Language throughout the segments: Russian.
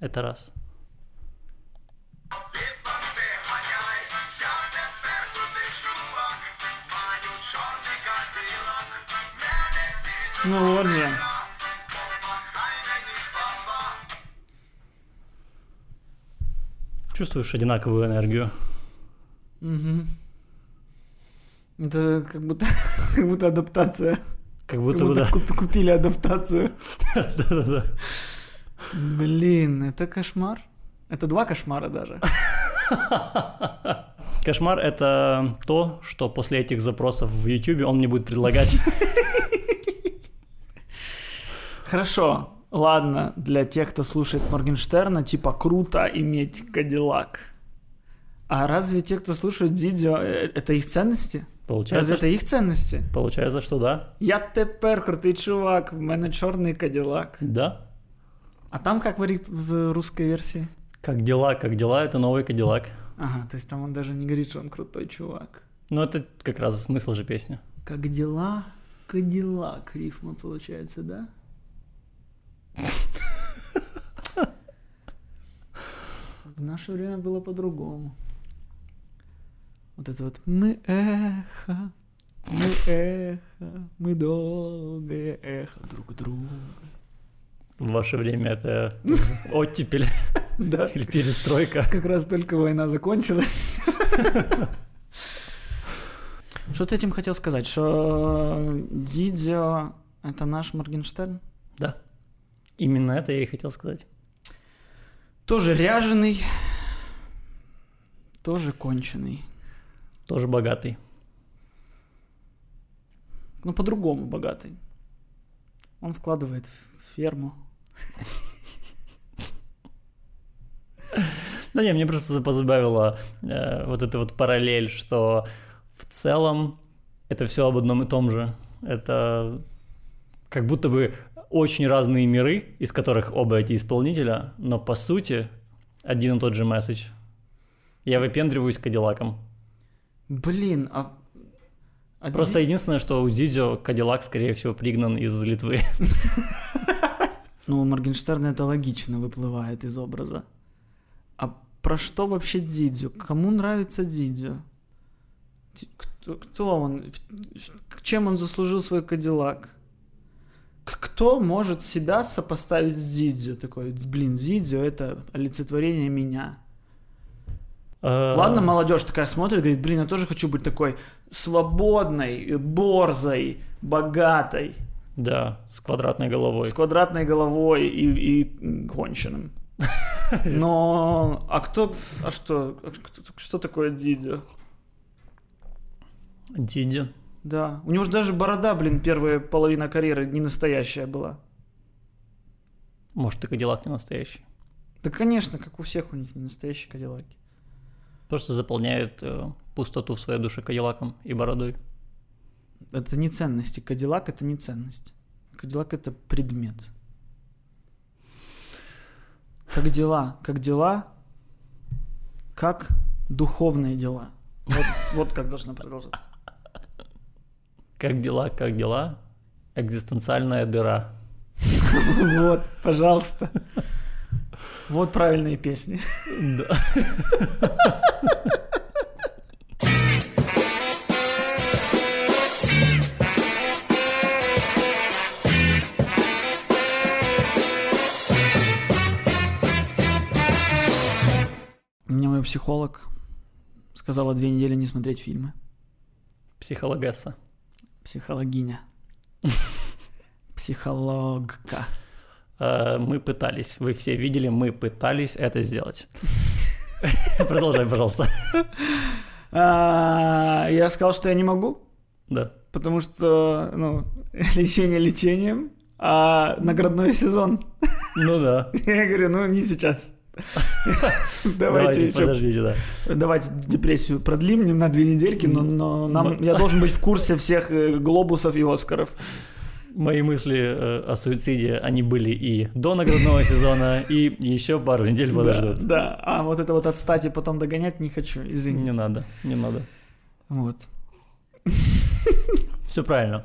Это раз. Ну вот же. Чувствуешь одинаковую энергию? Мгм. Это как будто, как будто адаптация. Как Как будто бы будто да. куп- купили адаптацию. Да-да-да. Блин, это кошмар. Это два кошмара даже. Кошмар — это то, что после этих запросов в YouTube он мне будет предлагать. Хорошо, ладно, для тех, кто слушает Моргенштерна, типа круто иметь Кадиллак. А разве те, кто слушает Дидио, э, это их ценности? Разве Получается, это их ценности? получается, что да. Я тепер крутий чувак, в мене чорний Кадиллак. Да. А там как говорит в русской версии? Как дела, как дела, это новый Кадиллак. Ага, то есть там он даже не говорит, что он крутой чувак. Ну, это как раз смысл же песни. Как дела? Кадиллак, рифма получается, да? В наше время было по-другому. Вот это вот мы эхо, мы эхо, мы долгое эхо друг друга. В ваше время это оттепель Да, или перестройка. как раз только война закончилась. Что ты этим хотел сказать? Что Дидио — это наш Моргенштерн? Да. Именно это я и хотел сказать. Тоже ряженый, тоже конченый. Тоже богатый. Но по-другому богатый. Он вкладывает в ферму. Да не, мне просто позабавила э, вот эта вот параллель, что в целом это все об одном и том же. Это как будто бы очень разные миры, из которых оба эти исполнителя, но по сути один и тот же месседж. Я выпендриваюсь Кадиллаком. Блин, а... а Просто Ди- единственное, что у Дидио Кадиллак, скорее всего, пригнан из Литвы. Ну, у Моргенштерна это логично выплывает из образа. А про что вообще Дидзю? Кому нравится Дидзю? Ди- Кто, кто он? Чем он заслужил свой Кадиллак? Кто может себя сопоставить с Дидзю? Такой, блин, Дидзю это олицетворение меня. Э, Ладно, молодежь такая смотрит, говорит, блин, я тоже хочу быть такой свободной, борзой, богатой, Да, с квадратной головой. с квадратной головой и, и конченым. Но, а кто, а что, а что такое Дидио? Дидио. Да, у него же даже борода, блин, первая половина карьеры не настоящая была. Может, и Кадиллак не настоящий. Да, конечно, как у всех у них не настоящие кадиллаки. Просто заполняют э, пустоту в своей душе Кадиллаком и бородой. Это не ценности. Кадиллак это не ценность. Кадиллак это предмет. Как дела? Как дела? Как духовные дела. Вот, вот как должно продолжаться. Как дела, как дела? Экзистенциальная дыра. Вот, пожалуйста. Вот правильные песни. Да. Мой психолог сказала две недели не смотреть фильмы. Психологесса. Психологиня. Психологка. Э, Мы пытались, вы все видели, мы пытались это сделать. Продолжай, пожалуйста. А, Я сказал, что я не могу, Да. потому что, ну, лечение лечением, а наградной сезон. Ну да. Я говорю, ну, не сейчас. Давайте, ещё- подождите, да. давайте депрессию продлим на две недельки, но, но нам, я должен быть в курсе всех э, глобусов и Оскаров. Мои мысли э, о суициде, они были и до наградного сезона, и еще пару недель подождут. Да, да, а вот это вот отстать и потом догонять не хочу, извини. Не надо, не надо. Вот. Все правильно.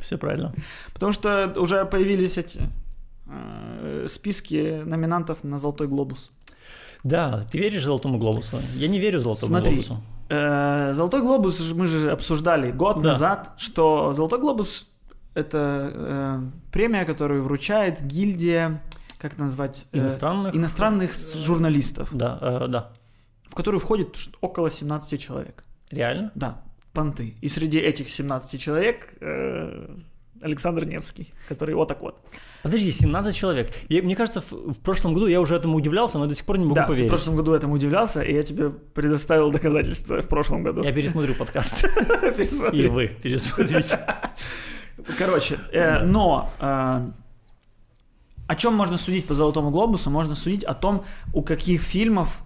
Все правильно. Потому что уже появились эти э, списке номинантов на «Золотой глобус». Да, ты веришь Золотому глобусу? Я не верю Золотому Смотри, глобусу. Э, «Золотой глобус» мы же обсуждали год Да. назад, что «Золотой глобус» — это э, премия, которую вручает гильдия, как назвать? Э, Иностранных? иностранных журналистов, Да, э, да. в которую входит около 17 человек. Реально? Да, понты. И среди этих 17 человек э, Александр Невский, который вот так вот. Подожди, 17 человек. Я- мне кажется, в, в прошлом году я уже этому удивлялся, но до сих пор не могу да, ты в поверить. прошлом году этому удивлялся, и я тебе предоставил доказательства в прошлом году. Я пересмотрю подкаст. И вы пересмотрите. Короче, э, но э, о чем можно судить по Золотому глобусу? Можно судить о том, у каких фильмов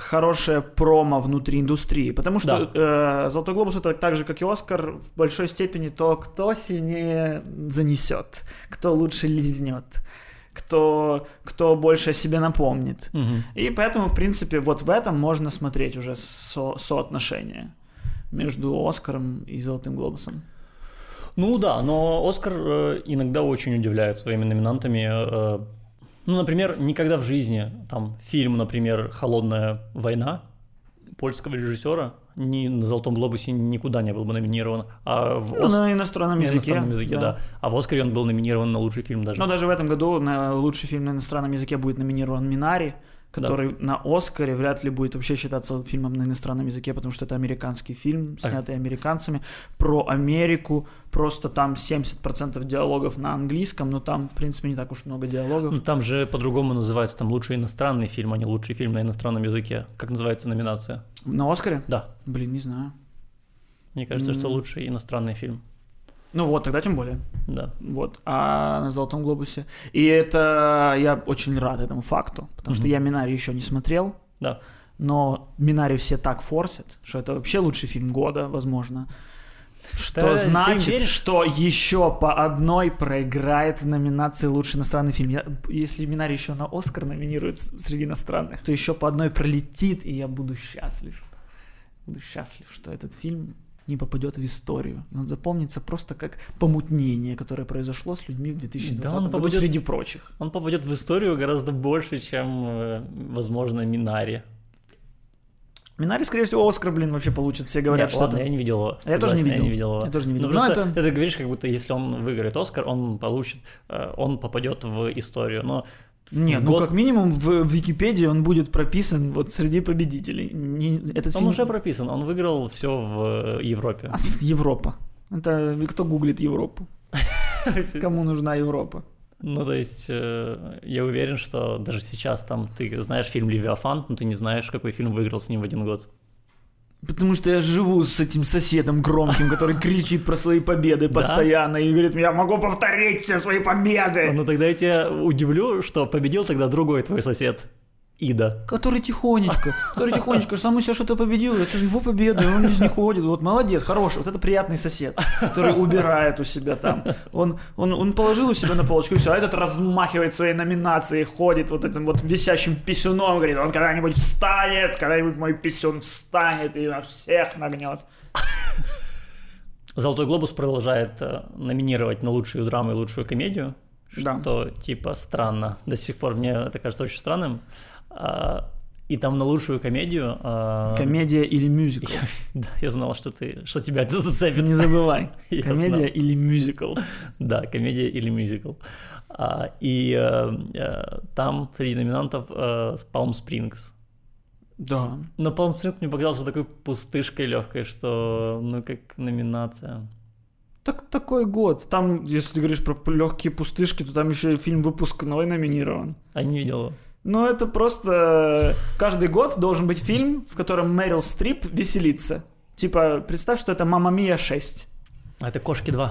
хорошее промо внутри индустрии. Потому что э, Золотой глобус это так же, как и Оскар, в большой степени то, кто сильнее занесет, кто лучше лизнет, кто, кто больше о себе напомнит. Мгм. И поэтому, в принципе, вот в этом можно смотреть уже со- соотношение между Оскаром и Золотым глобусом. Ну да, но Оскар э, иногда очень удивляет своими номинантами. Ну, например, никогда в жизни там фильм, например, «Холодная война» польского режиссера ни на «Золотом глобусе» никуда не был бы номинирован, а в Ну, Ос- на иностранном на языке. иностранном языке, да. А в «Оскаре» он был номинирован на лучший фильм даже. Но даже в этом году на лучший фильм на иностранном языке будет номинирован Минари, который на Оскаре вряд ли будет вообще считаться фильмом на иностранном языке, потому что это американский фильм, снятый американцами, про Америку. Просто там 70% диалогов на английском, но там, в принципе, не так уж много диалогов. Ну, там же по-другому называется, там лучший иностранный фильм, а не лучший фильм на иностранном языке. Как называется номинация? На Оскаре? Да. Блин, не знаю. Мне кажется, что М. лучший иностранный фильм. Ну вот, тогда тем более. Да. Вот. А на Золотом глобусе. И это я очень рад этому факту, потому что Мгм. я Минари еще не смотрел. Да. Но Минари все так форсят, что это вообще лучший фильм года, возможно. Что Да, значит, что еще по одной проиграет в номинации лучший иностранный фильм. Я- если Минари еще на Оскар номинирует среди иностранных, то еще по одной пролетит, и я буду счастлив. Буду счастлив, что этот фильм не попадет в историю. И он запомнится просто как помутнение, которое произошло с людьми в 2020 Да, он году попадет- среди прочих. Он попадет в историю гораздо больше, чем, э, возможно, Минари. Минари, скорее всего, Оскар, блин, вообще получит. Все говорят, Нет, что ладно, это... я не видел его. Я тоже не видел. Я не видел его. Я тоже не видел. Ну, просто это- ты говоришь, как будто если он выиграет Оскар, он получит, э, он попадет в историю. Но Нет, ну год- как минимум в Википедии он будет прописан вот среди победителей. Не- этот он фильм... уже прописан, он выиграл все в э, Европе. А, Европа. Это кто гуглит Европу? Кому нужна Европа? Ну, то есть, э, я уверен, что даже сейчас там ты знаешь фильм «Левиафан», но ты не знаешь, какой фильм выиграл с ним в один год. Потому что я живу с этим соседом громким, который кричит про свои победы постоянно и говорит, я могу повторить все свои победы. Ну, тогда я тебя удивлю, что победил тогда другой твой сосед, Ида. Который тихонечко, который тихонечко, сам все что-то победил, это же его победа, он из них ходит, вот молодец, хороший, вот это приятный сосед, который убирает у себя там, он, он, он положил у себя на полочку и все, а этот размахивает своей номинацией, ходит вот этим вот висящим писюном, говорит, он когда-нибудь встанет, когда-нибудь мой писюн встанет и нас всех нагнет. «Золотой глобус» продолжает э, номинировать на лучшую драму и лучшую комедию, Да. что типа странно. До сих пор мне это кажется очень странным. И там на лучшую комедию... а, Комедия или мюзикл? Да, я знал, что ты, что тебя это зацепит. Не забывай, комедия или мюзикл. Да, комедия или мюзикл. А, и э, э, там среди номинантов э, Palm Springs. Да. Но Palm Springs мне показался такой пустышкой легкой, что, ну, как номинация. Так, такой год. Там, если ты говоришь про легкие пустышки, то там еще и фильм выпускной номинирован. А не видел его. Ну, это просто каждый год должен быть фильм, в котором Мэрил Стрип веселится. Типа, представь, что это «Мамма Мия 6». А это «Кошки 2»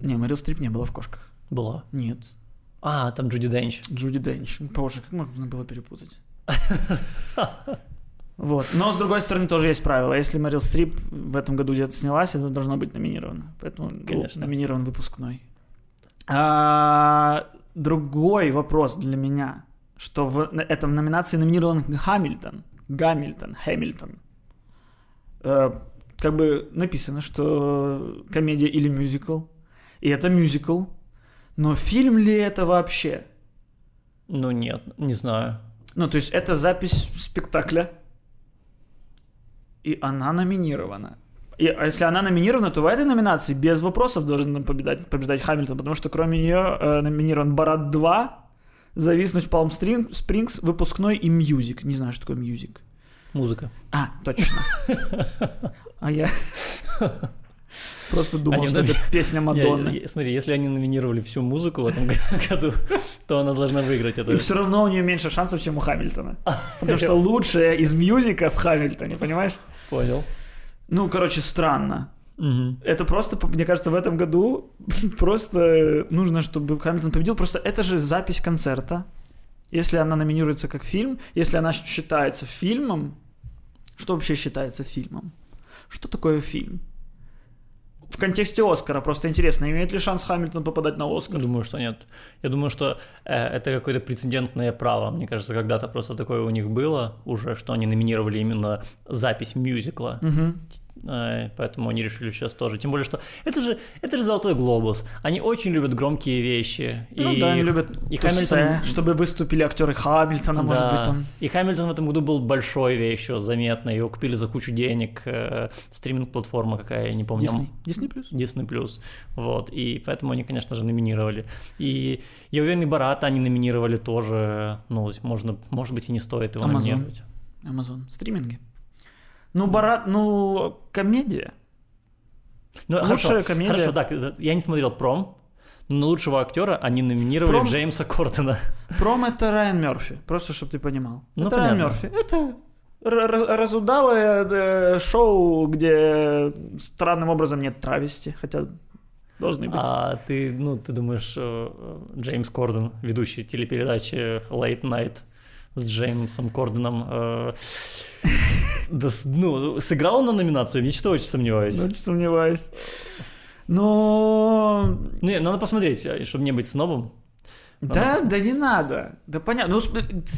Не, Мэрил Стрип не была в «Кошках». была. Нет. А, там Джуди Денч. Джуди Денч. Боже, как можно было перепутать? Вот. Но, с другой стороны, тоже есть правило. Если Мэрил Стрип в этом году где-то снялась, это должно быть номинировано. Поэтому был Конечно. номинирован выпускной. А, другой вопрос для меня, что в этом номинации номинирован Хамильтон. Гамильтон, Хэмилтон. Э, как бы написано, что комедия или мюзикл. И это мюзикл. Но фильм ли это вообще? Ну нет, не знаю. Ну, то есть это запись спектакля, и она номинирована. И, а если она номинирована, то в этой номинации без вопросов должен побеждать, побеждать Хамильтон, потому что кроме нее э, номинирован Борат 2, Зависнуть в Палм Спрингс, Выпускной и Music. Не знаю, что такое Music. Музыка. А, точно. А я просто думал, Они что это песня Мадонны. Не, смотри, если они номинировали всю музыку в этом году, то она должна выиграть это. И все равно у нее меньше шансов, чем у Хамильтона. Потому что лучшая из мьюзика в Хамильтоне, понимаешь? Понял. Ну, короче, странно. Мгм. Это просто, мне кажется, в этом году просто нужно, чтобы Хамильтон победил. Просто это же запись концерта. Если она номинируется как фильм, если она считается фильмом, что вообще считается фильмом? Что такое фильм? В контексте Оскара просто интересно, имеет ли шанс Хамильтон попадать на Оскар? Думаю, что нет. Я думаю, что э, это какое-то прецедентное право. Мне кажется, когда-то просто такое у них было уже, что они номинировали именно запись мюзикла. Мгм. Э, Поэтому они решили сейчас тоже. Тем более, что это же, это же золотой глобус. Они очень любят громкие вещи. Ну да, они любят и тусе, Хамильтон- чтобы выступили актеры Хамильтона, может Да. быть, там. И Хамильтон в этом году был большой вещью, заметной. Его купили за кучу денег. э, стриминг-платформа какая, я не помню. Дисней плюс? Disney Plus. Вот. И поэтому они, конечно же, номинировали. И я уверен, и Барата они номинировали тоже. Ну, можно, может быть, и не стоит его Amazon. номинировать. Амазон. Стриминги. Ну, Барат, ну, комедия. Ну, Лучшая хорошо, комедия. Хорошо, так, я не смотрел «Пром», но лучшего актера они номинировали «Пром»? Джеймса Кордена. Пром это Райан Мерфи, просто чтобы ты понимал. Ну, это Райан понятно. Мерфи. Это разудалое э, шоу, где странным образом нет травести, хотя должны быть. А ты, ну, ты думаешь, э, Джеймс Корден, ведущий телепередачи Late Night с Джеймсом Корденом, э, да ну, сыграл он на номинацию? Я что очень сомневаюсь. Ну, не сомневаюсь. Но... Ну, не, надо посмотреть, э, чтобы не быть снобом. Да, да не надо. Да понятно. Ну,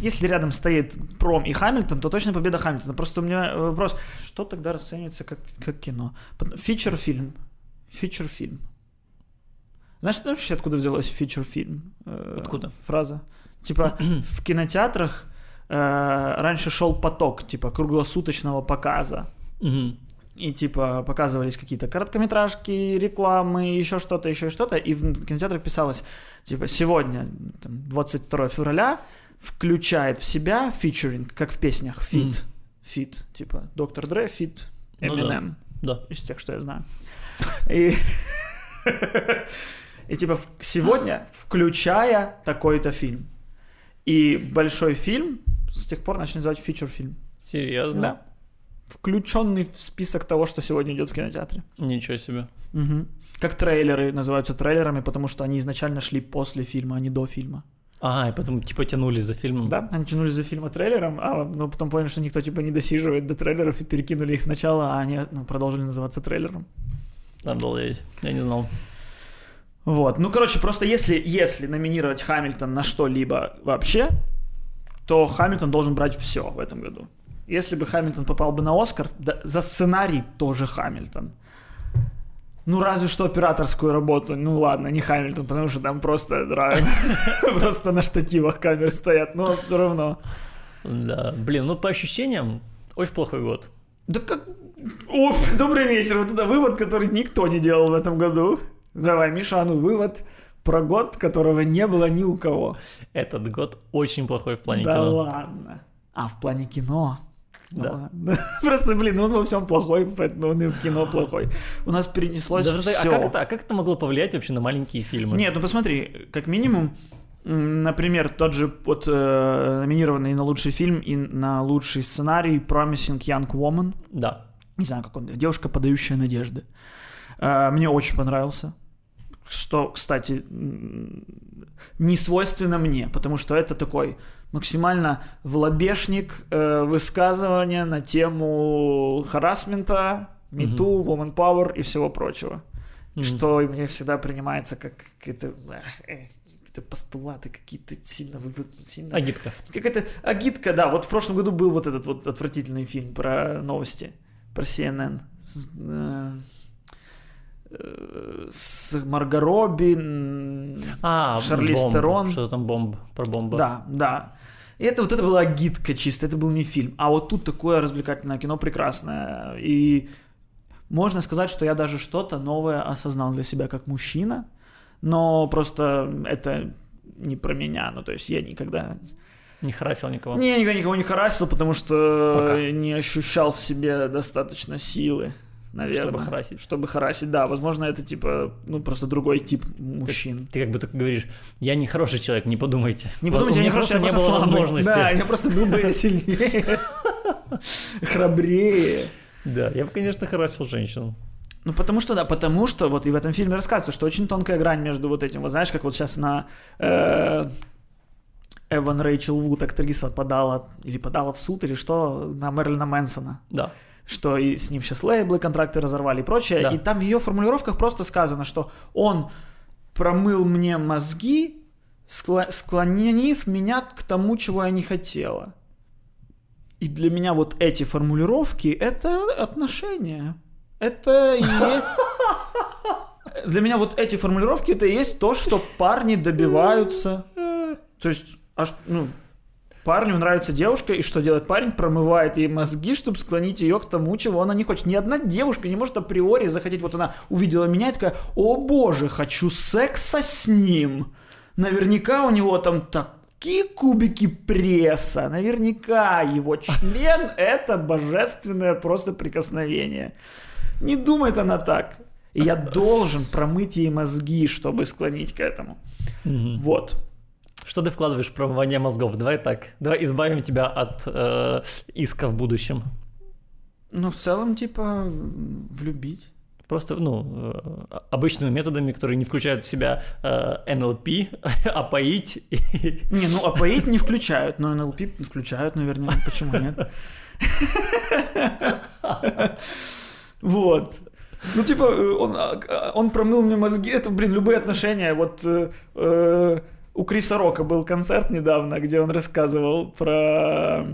если рядом стоит Пром и Хамильтон, то точно победа Хамильтона. Просто у меня вопрос, что тогда расценивается как, как кино? Фичер-фильм. Фичер-фильм. Знаешь, вообще откуда взялась фичер-фильм? Э, Откуда? Фраза. Типа в кинотеатрах э, раньше шел поток, типа круглосуточного показа. Мгм. И типа показывались какие-то короткометражки, рекламы, еще что-то, еще что-то. И в кинотеатрах писалось, типа, сегодня, там, 22 февраля, включает в себя featuring, как в песнях, feat. Мгм. Feat, типа, Dr. Dre, feat, Ну да. Eminem, Да. из тех, что я знаю. И, и типа, сегодня, включая такой-то фильм. И большой фильм с тех пор начали называть feature-фильм. Серьезно? Да. Включенный в список того, что сегодня идет в кинотеатре. Ничего себе. Мгм. Как трейлеры называются трейлерами, потому что они изначально шли после фильма, а не до фильма. Ага, и потом типа тянулись за фильмом. Да, они тянулись за фильма трейлером, а но потом поняли, что никто типа не досиживает до трейлеров и перекинули их в начало, а они ну, продолжили называться трейлером. Обалдеть. Я не знал. Вот, ну короче, просто если, если номинировать Хамильтон на что-либо вообще, то Хамильтон должен брать все в этом году. Если бы Хамильтон попал бы на Оскар, да, за сценарий тоже Хамильтон. Ну, разве что операторскую работу. Ну ладно, не Хамильтон, потому что там просто. Просто на штативах камеры стоят, но все равно. Да. Блин, ну по ощущениям, очень плохой год. Да как... О, добрый вечер. Вот это вывод, который никто не делал в этом году. Давай, Миша, а ну вывод про год, которого не было ни у кого. Этот год очень плохой в плане да кино. ладно. А, в плане кино? Ну Да. ладно. Просто, блин, он во всем плохой, поэтому он и в кино плохой. У нас перенеслось Даже все. а, как это, а как это могло повлиять вообще на маленькие фильмы? Нет, ну посмотри, как минимум, например, тот же вот э, номинированный на лучший фильм и на лучший сценарий Promising Young Woman. Да. Не знаю, как он. Девушка, подающая надежды. Э, Мне очень понравился. Что, кстати, не свойственно мне, потому что это такой максимально влобешник э, высказывания на тему харасмента, мету, woman power и всего прочего. Мгм. Что мне всегда принимается как какие-то, э, какие-то постулаты, какие-то сильно, сильно Агитка. Какая-то агитка, да. Вот в прошлом году был вот этот вот отвратительный фильм про новости, про CNN. С, э, с Марго Робби, А, Шарлиз бомб. Терон. Что там бомб, про бомбу. Да, да. И это вот это была гидка чисто, это был не фильм. А вот тут такое развлекательное кино прекрасное. И можно сказать, что я даже что-то новое осознал для себя как мужчина. Но просто это не про меня. Ну, то есть я никогда... Не харасил никого. Не, я никогда никого не харасил, потому что Пока. не ощущал в себе достаточно силы, наверное. Чтобы харасить. Чтобы харасить, да. Возможно, это типа, ну, просто другой тип мужчин. Ты как будто говоришь, я не хороший человек, не подумайте. Не подумайте, у я не меня хороший, не было слабый. возможности. Да, я просто был бы сильнее, храбрее. Да, я бы, конечно, харасил женщину. Ну, потому что, да, потому что, вот и в этом фильме рассказывается, что очень тонкая грань между вот этим, вот знаешь, как вот сейчас на э, Эван Рэйчел Вуд, актриса, подала, или подала в суд, или что, на Мерлина Мэнсона, Да. Что и с ним сейчас лейблы, контракты разорвали и прочее, Да. и там в ее формулировках просто сказано, что он промыл мне мозги, склонив меня к тому, чего я не хотела. И для меня вот эти формулировки — это отношения. Это и есть... Для меня вот эти формулировки — это и есть то, что парни добиваются. То есть, аж, ну, парню нравится девушка, и что делает парень? Промывает ей мозги, чтобы склонить ее к тому, чего она не хочет. Ни одна девушка не может априори захотеть. Вот она увидела меня и такая, о боже, хочу секса с ним. Наверняка у него там такие кубики пресса. Наверняка его член — это божественное просто прикосновение. Не думает она так. И я должен промыть ей мозги, чтобы склонить к этому. Мгм. Вот. Что ты вкладываешь в промывание мозгов? Давай так. Давай избавим тебя от э, иска в будущем. Ну, в целом, типа, влюбить. Просто, ну, э, обычными методами, которые не включают в себя э, НЛП, опоить. и- Не, ну, опоить не включают, но НЛП включают, наверное. Почему нет? Вот. Ну, типа, э, он, а, он промыл мне мозги. Это, блин, любые отношения. Вот э, э, у Криса Рока был концерт недавно, где он рассказывал про,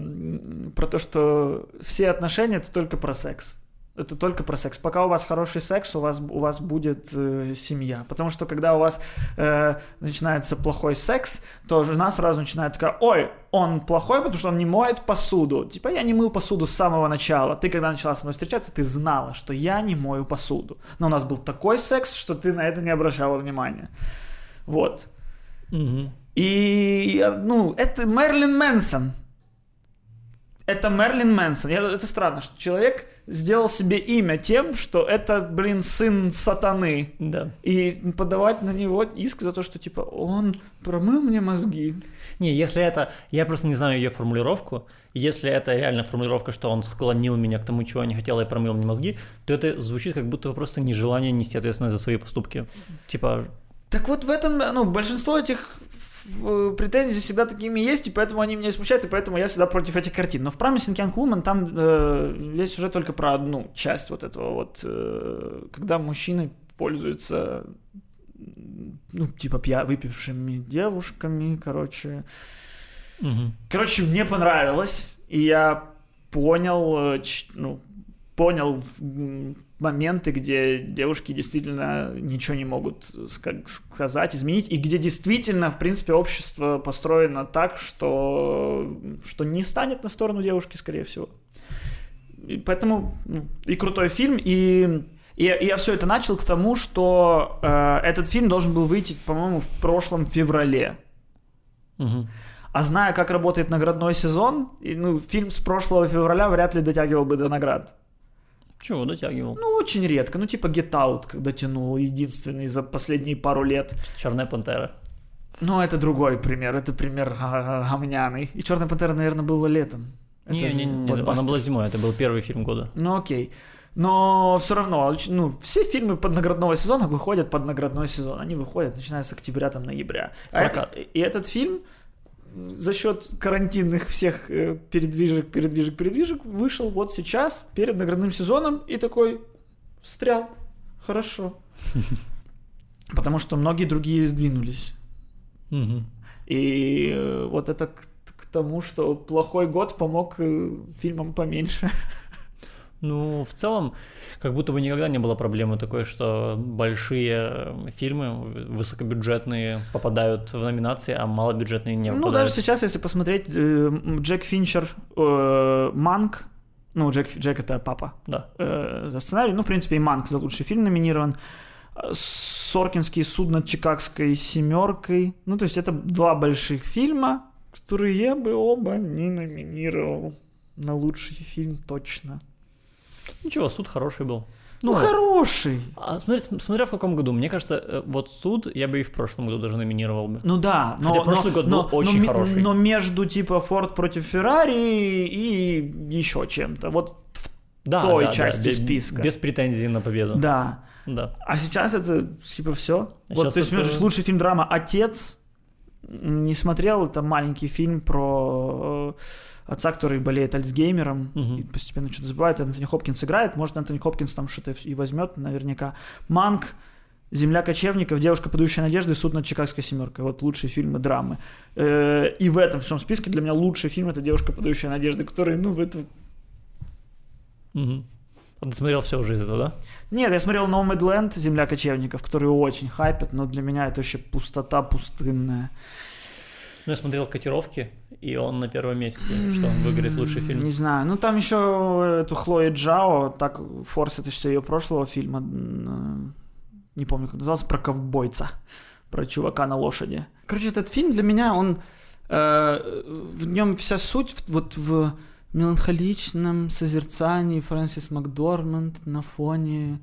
про то, что все отношения это только про секс. Это только про секс. Пока у вас хороший секс, у вас, у вас будет э, семья. Потому что когда у вас э, начинается плохой секс, то жена сразу начинает такая, ой, он плохой, потому что он не моет посуду. Типа, я не мыл посуду с самого начала. Ты, когда начала со мной встречаться, ты знала, что я не мою посуду. Но у нас был такой секс, что ты на это не обращала внимания. Вот. И, ну, это Мерлин Мэнсон. Это Мерлин Мэнсон. Я- это странно, что человек сделал себе имя тем, что это, блин, сын сатаны. Да. И подавать на него иск за то, что, типа, он промыл мне мозги. Не, если это... Я просто не знаю ее формулировку. Если это реально формулировка, что он склонил меня к тому, чего я не хотел, и промыл мне мозги, то это звучит как будто просто нежелание нести ответственность за свои поступки. Типа, Так вот в этом, ну, большинство этих э, претензий всегда такими есть, и поэтому они меня смущают, и поэтому я всегда против этих картин. Но в Promising Young Woman там э, весь сюжет только про одну часть вот этого вот, э, когда мужчины пользуются, ну, типа пья- выпившими девушками, короче. мгм. Короче, мне понравилось, и я понял, э, ну, понял моменты, где девушки действительно ничего не могут ска- сказать, изменить, и где действительно, в принципе, общество построено так, что, что не станет на сторону девушки, скорее всего. И поэтому ну, и крутой фильм, и, и, и я все это начал к тому, что э, этот фильм должен был выйти, по-моему, в прошлом феврале. Мгм. А зная, как работает наградной сезон, и, ну, фильм с прошлого февраля вряд ли дотягивал бы до наград. Чего дотягивал? Ну, очень редко. Ну, типа Get Out, когда тянул, единственный за последние пару лет. Черная пантера. Но это другой пример. Это пример га- гомняный. И Черная пантера, наверное, была летом. Это же Не-не-не, она была зимой, это был первый фильм года. Ну, окей. Но все равно, ну, все фильмы под наградного сезона выходят под наградной сезон. Они выходят, начиная с октября, там, ноября. А это- и этот фильм за счет карантинных всех э, передвижек, передвижек, передвижек вышел вот сейчас, перед наградным сезоном, и такой встрял. Хорошо. Потому что многие другие сдвинулись. И э, вот это к, к тому, что плохой год помог э, фильмам поменьше. Ну, в целом, как будто бы никогда не было проблемы такой, что большие фильмы высокобюджетные попадают в номинации, а малобюджетные не попадают. Ну, даже сейчас, если посмотреть, э, Джек Финчер, э, Манк, ну, Джек, Джек это папа Да. э, за сценарий, ну, в принципе, и Манк за лучший фильм номинирован. Соркинский суд над Чикагской семеркой. Ну, то есть это два больших фильма, которые я бы оба не номинировал на лучший фильм точно. Ничего, суд хороший был. Ну, хороший. А смотри, смотря в каком году. Мне кажется, э, вот суд я бы и в прошлом году даже номинировал бы. Ну да, но, Хотя прошлый но, год но, был очень но, хороший. Но между типа Форд против Феррари и еще чем-то. Вот Да, той да, да, части без- списка. Без претензий на победу. да. Да. А сейчас это типа все. А вот ты смотришь это- лучший фильм драма Отец. Не смотрел, это маленький фильм про э, отца, который болеет Альцгеймером Мгм. и постепенно что-то забывает. Энтони Хопкинс играет. Может, Энтони Хопкинс там что-то и возьмет, наверняка. Манк, Земля кочевников, Девушка, подающая надежды, Суд над Чикагской семеркой. Вот лучшие фильмы драмы. Э, И в этом всем списке для меня лучший фильм это Девушка, подающая надежды, который, ну, в это... Мгм. Ты смотрел все уже из этого, да? Нет, я смотрел Nomadland, Земля кочевников, который очень хайпит, но для меня это вообще пустота пустынная. Ну, я смотрел котировки, и он на первом месте, что он выиграет лучший фильм. Не знаю. Ну, там еще эту Хлои Джао так форсит еще ее прошлого фильма. м, Не помню, как назывался, про ковбойца. Про чувака на лошади. Короче, этот фильм для меня, он... э, в нем вся суть вот в меланхоличном созерцании Фрэнсис Макдорманд на фоне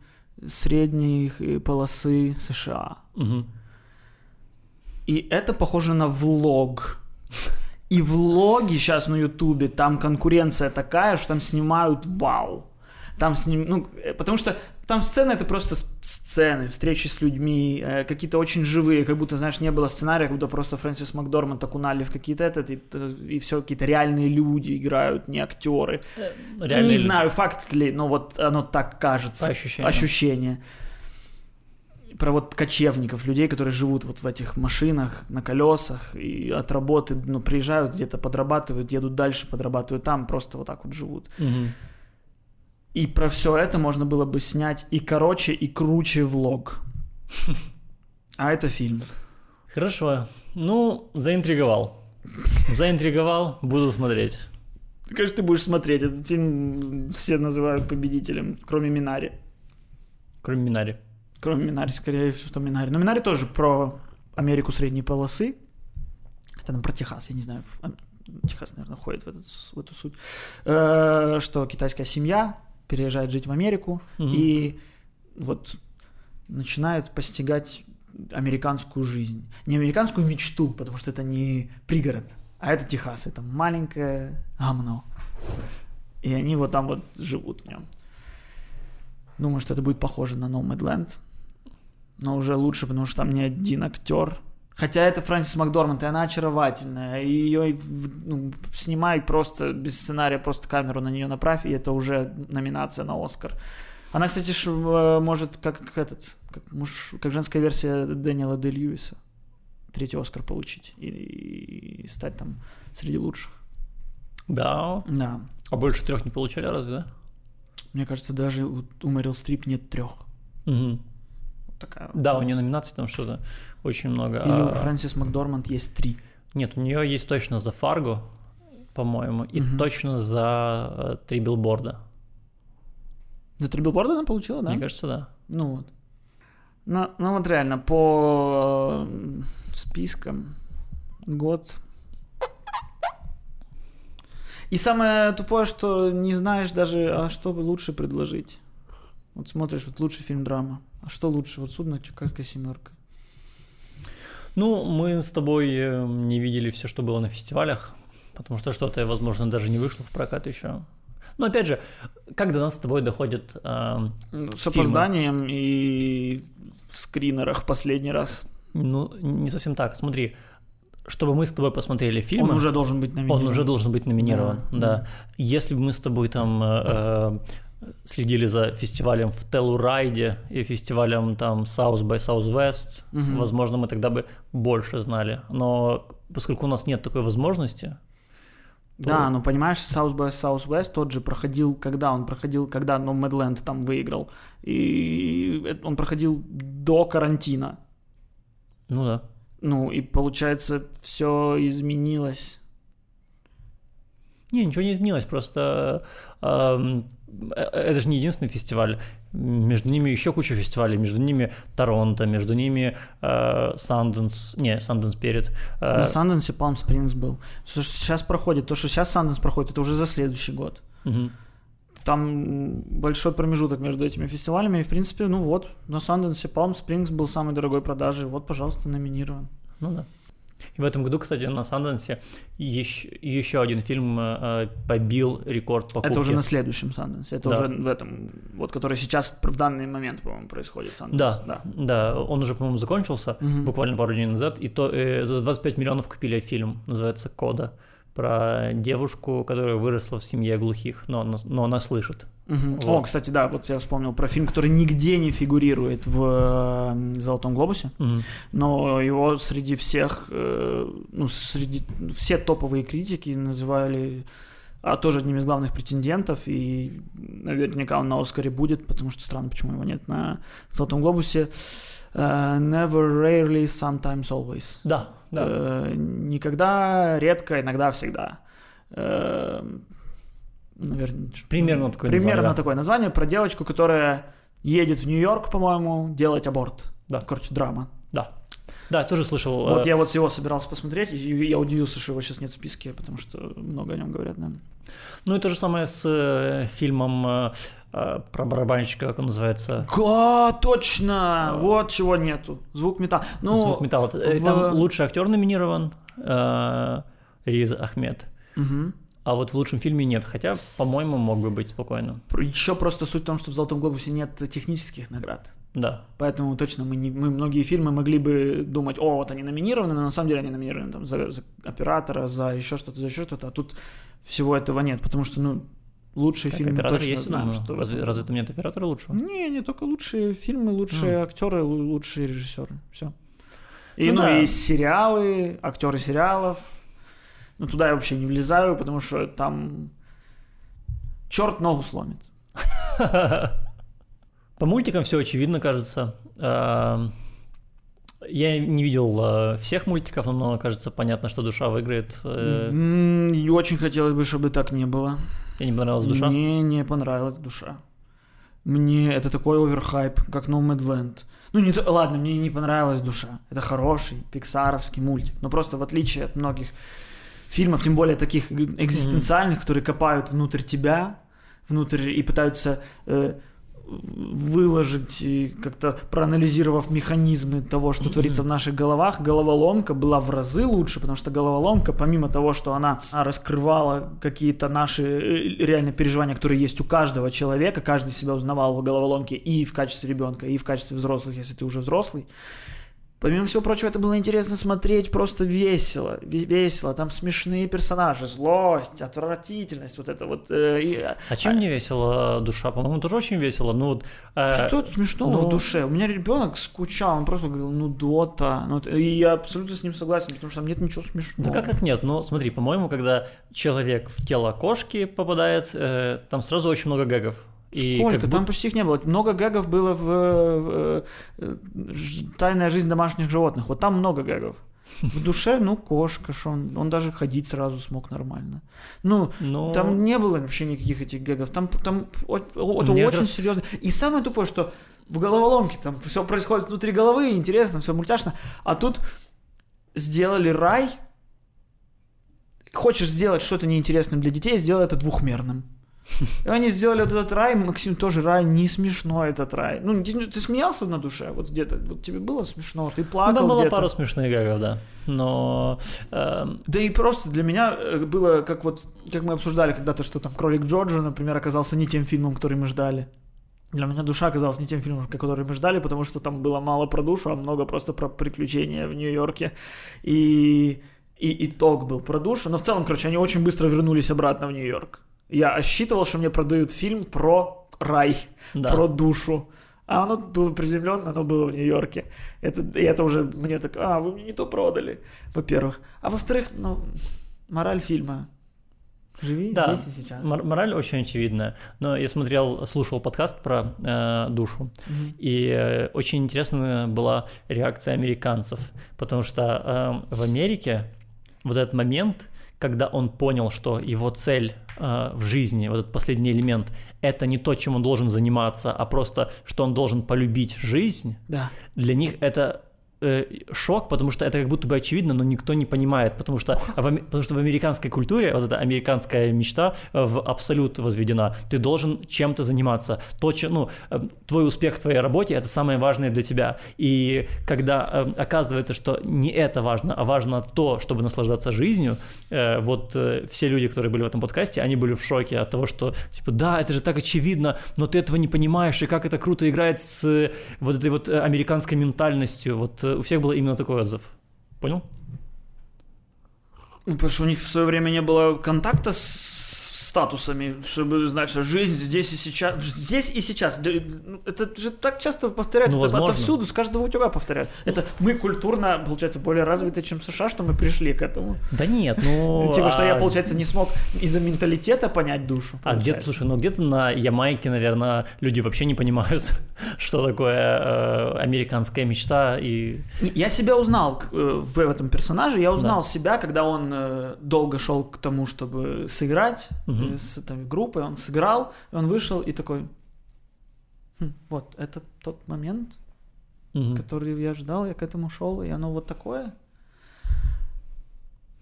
средней э, полосы США. Мгм. И это похоже на влог. И влоги сейчас на Ютубе, там конкуренция такая, что там снимают вау. Там сним... ну, э, потому что там сцены это просто с- сцены, встречи с людьми, э, какие-то очень живые, как будто, знаешь, не было сценария, как будто просто Фрэнсис Макдорманд окунали в какие-то этот, и, и все, какие-то реальные люди играют, не актеры. Реально не ли- знаю, факт ли, но вот оно так кажется. По ощущениям. Ощущение. Про вот кочевников, людей, которые живут вот в этих машинах на колесах и от работы, ну, приезжают где-то, подрабатывают, едут дальше, подрабатывают там, просто вот так вот живут. Мгм. И про все это можно было бы снять и короче, и круче влог. А это фильм. Хорошо. Ну, заинтриговал. Заинтриговал, буду смотреть. Конечно, ты будешь смотреть. Этот фильм все называют победителем, кроме Минари. Кроме Минари. Кроме Минари, скорее всего, что Минари. Но Минари тоже про Америку средней полосы. Это там про Техас, я не знаю. Техас, наверное, входит в, этот, в эту суть. Э, Что китайская семья переезжает жить в Америку Мгм. и вот начинает постигать американскую жизнь. Не американскую мечту, потому что это не пригород, а это Техас. Это маленькое гамно. И они вот там вот живут в нем. Думаю, что это будет похоже на Nomadland. Но уже лучше, потому что там не один актер. Хотя это Фрэнсис Макдорманд, и она очаровательная. И ее ну, снимай просто без сценария, просто камеру на нее направь, и это уже номинация на Оскар. Она, кстати, ж, э, может, как, как этот, как, муж, как женская версия Дэниела Де Льюиса, третий Оскар получить и, и стать там среди лучших. Да. Да. А больше трех не получали разве, да? Мне кажется, даже у, у Мэрил Стрип нет трех. Мгм. Такая Да, у нее номинаций там что-то очень много. Или у А, Фрэнсис Макдорманд есть три. Нет, у нее есть точно за Фарго, по-моему, и Мгм. точно за э, три билборда. За три билборда она получила, да? Мне кажется, да. Ну вот. Ну, ну вот реально, по э, спискам год. И самое тупое, что не знаешь даже, а что бы лучше предложить. Вот смотришь, вот лучший фильм драма. А что лучше? Вот судно Чикагская семерка. Ну, мы с тобой э, не видели все, что было на фестивалях, потому что что-то, возможно, даже не вышло в прокат еще. Но опять же, как до нас с тобой доходит э, Ну, С Фильмы. опозданием и в скринерах последний раз. Ну, не совсем так. Смотри, чтобы мы с тобой посмотрели фильм, Он уже должен быть номинирован. он уже должен быть номинирован. Да, Да. да. Если бы мы с тобой там э, э, следили за фестивалем в Телурайде и фестивалем там South by Southwest, Мгм. возможно, мы тогда бы больше знали. Но поскольку у нас нет такой возможности, Да, ну понимаешь, South by Southwest тот же проходил, когда он проходил, когда Nomadland там выиграл. И он проходил до карантина. Ну да. Ну и получается, все изменилось. Не, ничего не изменилось, просто эм, это же не единственный фестиваль. Между ними еще куча фестивалей, между ними Торонто, между ними э, Санденс, не, Санденс перед. э, На Санденсе Palm Springs был. То, что сейчас проходит, то, что сейчас Санденс проходит, это уже за следующий год. мгм. Там большой промежуток между этими фестивалями, и, в принципе, ну вот, на Санденсе Palm Springs был самой дорогой продажей. Вот, пожалуйста, номинирован. Ну да. И в этом году, кстати, на Санденсе еще, еще один фильм э, побил рекорд покупки. Это уже на следующем Санденсе. Это Да. уже в этом, вот, который сейчас в данный момент, по-моему, происходит Санденс. Да, да, он уже, по-моему, закончился Мгм. буквально пару дней назад, и то э, за 25 миллионов купили фильм, называется «Кода», про девушку, которая выросла в семье глухих, но но она слышит. Мгм. Вот. О, кстати, да, вот я вспомнил про фильм, который нигде не фигурирует в э, «Золотом глобусе», Мгм. но его среди всех, э, ну, среди все топовые критики называли а тоже одним из главных претендентов, и наверняка он на Оскаре будет, потому что странно, почему его нет на «Золотом глобусе». Э, Never, rarely, sometimes, always. Да, да. Никогда, редко, иногда, всегда. Наверное, Примерно такое примерно название, да. такое название про девочку, которая едет в Нью-Йорк, по-моему, делать аборт. Да. Короче, драма. Да. Да, тоже слышал. Вот э, я вот его собирался посмотреть, и я удивился, что его сейчас нет в списке, потому что много о нем говорят, да. Ну и то же самое с э, фильмом э, про барабанщика, как он называется. Га, точно! Вот чего нету. Звук металла. Ну, Звук металла. В- Там лучший актер номинирован Риз Ахмед. мгм. А вот в лучшем фильме нет, хотя, по-моему, мог бы быть спокойно. Еще просто суть в том, что в «Золотом глобусе» нет технических наград. Да. Поэтому точно мы, не, мы многие фильмы могли бы думать, о, вот они номинированы, но на самом деле они номинированы там, за, за оператора, за еще что-то, за еще что-то, а тут всего этого нет, потому что, ну, лучшие Так, фильмы оператор точно есть, знаем, думаю. что... Разве, разве там нет оператора лучшего? Не, не только лучшие фильмы, лучшие актеры, лу- лучшие режиссеры, все. И, Ну ну, да. и сериалы, актеры сериалов, ну, туда я вообще не влезаю, потому что там черт ногу сломит. По мультикам все очевидно, кажется. Эм, Я не видел э, всех мультиков, но кажется понятно, что душа выиграет. Э, очень хотелось бы, чтобы так не было. Тебе не понравилась душа? Мне не понравилась душа. Мне это такой оверхайп, как Nomadland. Ну, не то, ладно, мне не понравилась душа. Это хороший пиксаровский мультик. Но просто в отличие от многих фильмов, тем более таких экзистенциальных, которые копают внутрь тебя, внутрь и пытаются э, выложить, и как-то проанализировав механизмы того, что творится в наших головах, головоломка была в разы лучше, потому что головоломка, помимо того, что она раскрывала какие-то наши э, реальные переживания, которые есть у каждого человека, каждый себя узнавал в головоломке и в качестве ребенка, и в качестве взрослых, если ты уже взрослый. Помимо всего прочего, это было интересно смотреть, просто весело, ве- весело, там смешные персонажи, злость, отвратительность, вот это вот. э, и, э, А чем не весело душа? По-моему, тоже очень весело. Ну вот. э, Что тут смешного ну- в душе? У меня ребенок скучал, он просто говорил, ну дота. Ну, и я абсолютно с ним согласен, потому что там нет ничего смешного. Да как так нет? Ну, смотри, по-моему, когда человек в тело кошки попадает, э, там сразу очень много гэгов. И Сколько? как Там почти их не было. Много гэгов было в, э, э, ж- «Тайная жизнь домашних животных». Вот там много гэгов. В душе, ну, кошка, что он, он даже ходить сразу смог нормально. Ну, Ну, там не было вообще никаких этих гэгов. Там, там это очень раз- серьезно. И самое тупое, что в головоломке там все происходит внутри головы, интересно, все мультяшно. А тут сделали рай. Хочешь сделать что-то неинтересным для детей, сделай это двухмерным. И они сделали вот этот рай, Максим, тоже рай, не смешно этот рай. Ну, ты, смеялся на душе, вот где-то, вот тебе было смешно, ты ну, плакал там было где-то. пару смешных гэгов, да. Но эм, Да и просто для меня э, было, как вот, как мы обсуждали когда-то, что там «Кролик Джорджа», например, оказался не тем фильмом, который мы ждали. Для меня «Душа» оказалась не тем фильмом, который мы ждали, потому что там было мало про душу, а много просто про приключения в Нью-Йорке. И, и итог был про душу. Но в целом, короче, они очень быстро вернулись обратно в Нью-Йорк. Я рассчитывал, что мне продают фильм про рай, да. про душу. А оно было приземленно, оно было в Нью-Йорке. Это, и это уже мне так, а, вы мне не то продали, во-первых. А во-вторых, ну, мораль фильма. Живи Да, здесь и сейчас. Мор- мораль очень очевидная. Но я смотрел, слушал подкаст про э, душу, Мгм. и э, очень интересная была реакция американцев, потому что э, в Америке вот этот момент, когда он понял, что его цель э, в жизни, вот этот последний элемент, это не то, чем он должен заниматься, а просто, что он должен полюбить жизнь, Да. для них это шок, потому что это как будто бы очевидно, но никто не понимает, потому что потому что в американской культуре вот эта американская мечта э, в абсолют возведена. Ты должен чем-то заниматься. То, че- ну, э, твой успех в твоей работе это самое важное для тебя. И когда э, оказывается, что не это важно, а важно то, чтобы наслаждаться жизнью, э, вот э, все люди, которые были в этом подкасте, они были в шоке от того, что типа да, это же так очевидно, но ты этого не понимаешь, и как это круто играет с э, вот этой вот э, американской ментальностью. Вот э, у всех был именно такой отзыв. Понял? Ну, потому что у них в свое время не было контакта с статусами, чтобы знать, что жизнь здесь и сейчас. Здесь и сейчас. Ну, Это же так часто повторяют. Ну, это возможно. отовсюду, с каждого утюга повторяют. Это мы культурно, получается, более развиты, чем США, что мы пришли к этому. Да нет, ну... типа, что я, а- получается, не смог из-за менталитета понять душу. А где-то, слушай, ну где-то на Ямайке, наверное, люди вообще не понимают, что такое э, американская мечта и... Я себя узнал э, в этом персонаже, я узнал себя, когда он э, долго шел к тому, чтобы сыграть. С этой группой, он сыграл, и он вышел и такой, «Хм, вот, это тот момент, Мгм. который я ждал, я к этому шел, и оно вот такое.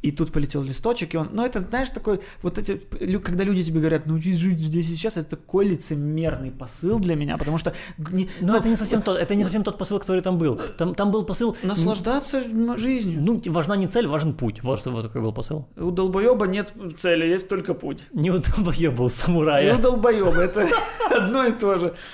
И тут полетел листочек, и он... Ну, это, знаешь, такой... Вот эти... Когда люди тебе говорят, научись жить здесь и сейчас, это такой лицемерный посыл для меня, потому что... не- Но ну, это не совсем тот, это не совсем тот посыл, который там был. Там, там был посыл... Наслаждаться жизнью. Ну, важна не цель, важен путь. Вот что вот такой был посыл. У долбоеба нет цели, есть только путь. Не у долбоеба, у И у самурая. долбоеба это одно и то же.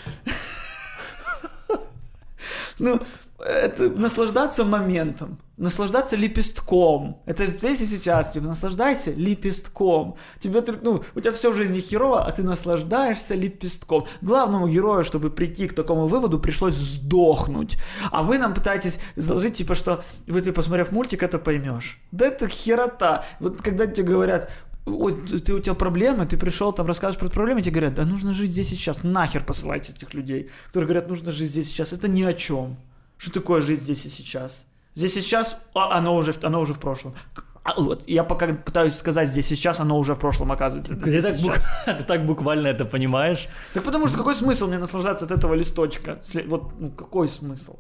Ну, это наслаждаться моментом, наслаждаться лепестком. Это здесь и сейчас, типа, наслаждайся лепестком. Тебе, ну, у тебя все в жизни херово, а ты наслаждаешься лепестком. Главному герою, чтобы прийти к такому выводу, пришлось сдохнуть. А вы нам пытаетесь заложить, типа, что вы, ты, посмотрев мультик, это поймешь. Да это херота. Вот когда тебе говорят, Ой, ты- у тебя проблемы, ты пришел там рассказываешь про проблемы, тебе говорят, да нужно жить здесь и сейчас, нахер посылайте этих людей, которые говорят, нужно жить здесь и сейчас, это ни о чем. Что такое жить здесь и сейчас? Здесь и сейчас, а, оно уже, оно уже в прошлом. А вот, я пока пытаюсь сказать здесь сейчас, оно уже в прошлом оказывается. Ты так, бук- ты так буквально это понимаешь. Так потому что какой смысл мне наслаждаться от этого листочка? Вот, ну, какой смысл?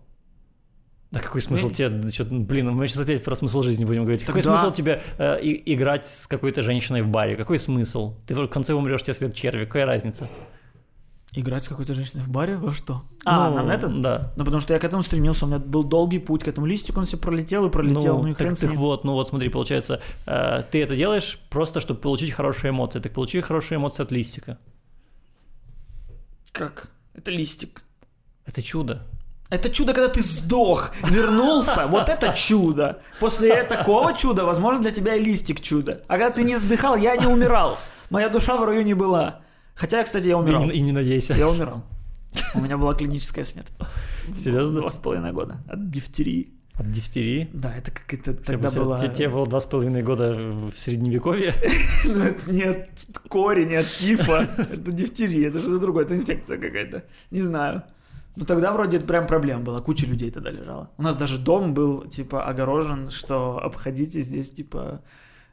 Да какой смысл тебе, чё- блин, мы сейчас опять про смысл жизни будем говорить. Какой смысл тебе э, и- играть с какой-то женщиной в баре? Какой смысл? Ты в конце умрешь, тебе след черви, какая разница? Играть с какой-то женщиной в баре? Во что? А, Ну, нам это? Да. Ну, потому что я к этому стремился, у меня был долгий путь к этому листику, он все пролетел и пролетел, ну, и так, хрен так ним. вот, ну вот смотри, получается, э, ты это делаешь просто, чтобы получить хорошие эмоции. Так получи хорошие эмоции от листика. Как? Это листик. Это чудо. Это чудо, когда ты сдох, вернулся, вот это чудо. После такого чуда, возможно, для тебя и листик чудо. А когда ты не сдыхал, я не умирал. Моя душа в раю не была. Хотя, кстати, я И умирал. не, и не надейся. Я умирал. У меня была клиническая смерть. Серьезно? Два с половиной года от дифтерии. От дифтерии. Да, это как это тогда Тебе- была... Тебе, тебе было два с половиной года в средневековье. Ну, это не от кори, не от тифа. Это дифтерия, это что-то другое, это инфекция какая-то. Не знаю. Ну тогда вроде прям проблема была, куча людей тогда лежала. У нас даже дом был, типа, огорожен, что обходите здесь, типа,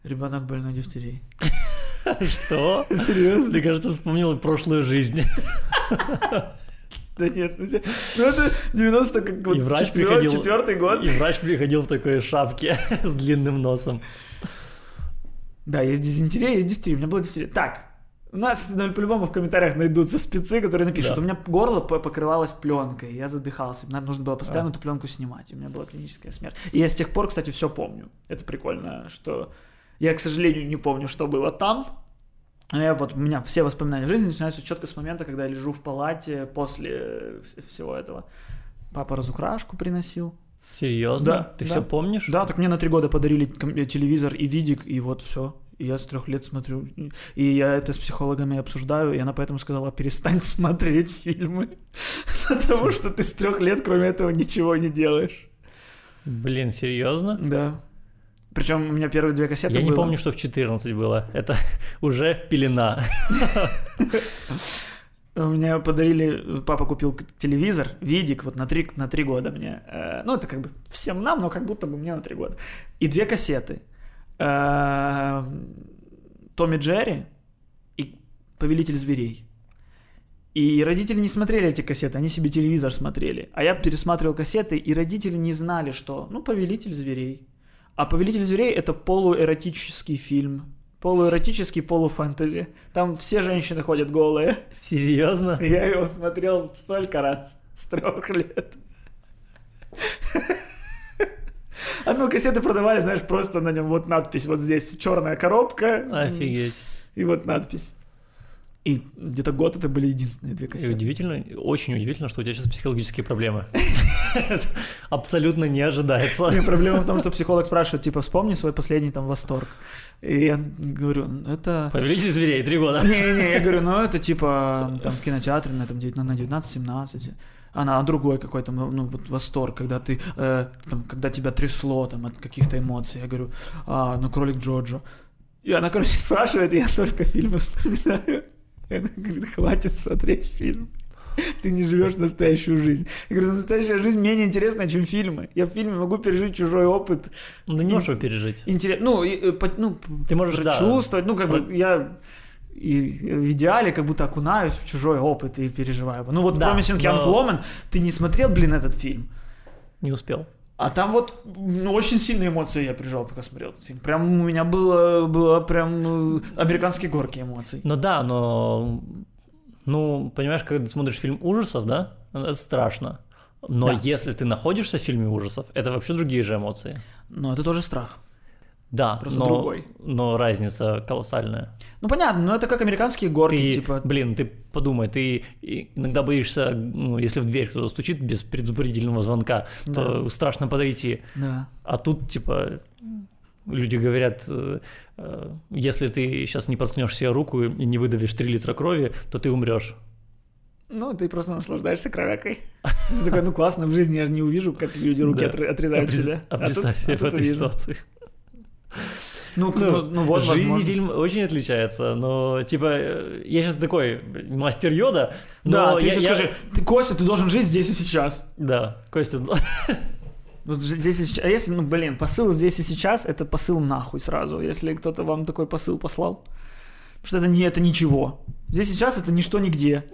ребенок больной дифтерией. Что? Серьезно? Мне кажется, вспомнил прошлую жизнь. Да нет, ну, ну это 90 как вот И врач приходил- четвертый год. И врач приходил в такой шапке с длинным носом. Да, есть дизентерия, есть дифтерия. У меня была дифтерия. Так, у нас наверное, по-любому в комментариях найдутся спецы, которые напишут. Да. У меня горло по- покрывалось пленкой, я задыхался. Нам нужно было постоянно эту пленку снимать. У меня была клиническая смерть. И я с тех пор, кстати, все помню. Это прикольно, что я, к сожалению, не помню, что было там. Я вот, у меня все воспоминания жизни начинаются четко с момента, когда я лежу в палате после вс- всего этого. Папа разукрашку приносил. Серьезно? Да, Ты да. все помнишь? Да, так мне на три года подарили э, телевизор и видик, и вот все. И я с трех лет смотрю. И я это с психологами обсуждаю, и она поэтому сказала, перестань смотреть фильмы. Потому что ты с трех лет, кроме этого, ничего не делаешь. Блин, серьезно? Да. Причем у меня первые две кассеты Я не было. помню, что в 14 было. Это уже пелена. Меня подарили, папа купил телевизор, видик, вот на три, на три года мне. Э, ну, это как бы всем нам, но как будто бы мне на три года. И две кассеты. Э, Томми Джерри и Повелитель зверей. И родители не смотрели эти кассеты, они себе телевизор смотрели. А я пересматривал кассеты, и родители не знали, что, ну, Повелитель зверей. А Повелитель зверей это полуэротический фильм. Полуэротический, полуфэнтези. Там все женщины ходят голые. Серьезно? Я его смотрел столько раз с трех лет. Одну кассету продавали, знаешь, просто на нем вот надпись вот здесь, черная коробка. Офигеть. И вот надпись. И где-то год это были единственные две И кассеты. удивительно, очень удивительно, что у тебя сейчас психологические проблемы. Абсолютно не ожидается. И проблема в том, что психолог спрашивает, типа, вспомни свой последний там восторг. И я говорю, «Ну, это... Повелитель зверей, три года. Не-не, я говорю, ну это типа там в кинотеатре на, там, 19 на 19-17. Она а другой какой-то, ну, вот восторг, когда ты, э, там, когда тебя трясло там от каких-то эмоций. Я говорю, а, ну, кролик Джоджо. И она, короче, спрашивает, и я только фильмы вспоминаю. Она говорит, хватит смотреть фильм. Ты не живешь настоящую жизнь. Я говорю, настоящая жизнь менее интересная, чем фильмы. Я в фильме могу пережить чужой опыт. Ну, да не можешь его пережить. Интерес... Ну, и, э, по- ну, Ты можешь, да. чувствовать, ну, как бы Про- я и в идеале как будто окунаюсь в чужой опыт и переживаю его. Ну вот Да, Promising Young но- Woman, ты не смотрел, блин, этот фильм? Не успел. А там вот ну, очень сильные эмоции я переживал, пока смотрел этот фильм. Прям у меня было, было прям э, американские горки эмоций. Ну да, но... Ну, понимаешь, когда ты смотришь фильм ужасов, да, это страшно. Но Да. если ты находишься в фильме ужасов, это вообще другие же эмоции. Но это тоже страх. Да, Просто но, другой. но разница колоссальная. Ну понятно, но это как американские горки, Ты, типа. блин, ты подумай, ты иногда боишься, ну, если в дверь кто-то стучит без предупредительного звонка, то страшно подойти. Да. А тут, типа, люди говорят, э, э, если ты сейчас не проткнешь себе руку и не выдавишь 3 литра крови, то ты умрешь. Ну, ты просто наслаждаешься кровякой. Ты такой, ну классно, в жизни я же не увижу, как люди руки Да. отр- отрезают а, себя. а тут- представь себе а в этой ситуации. Ну, ну, ну вот, жизни возможно. фильм очень отличается, но, типа, э, я сейчас такой мастер Йода, но Да, ты я- еще я- скажи, ты, Костя, ты должен жить здесь и сейчас. Да, Костя, Ну, ж- здесь и сейчас. А если, ну, блин, посыл здесь и сейчас, это посыл нахуй сразу, если кто-то вам такой посыл послал. Потому что это не это ничего. Здесь и сейчас это ничто нигде.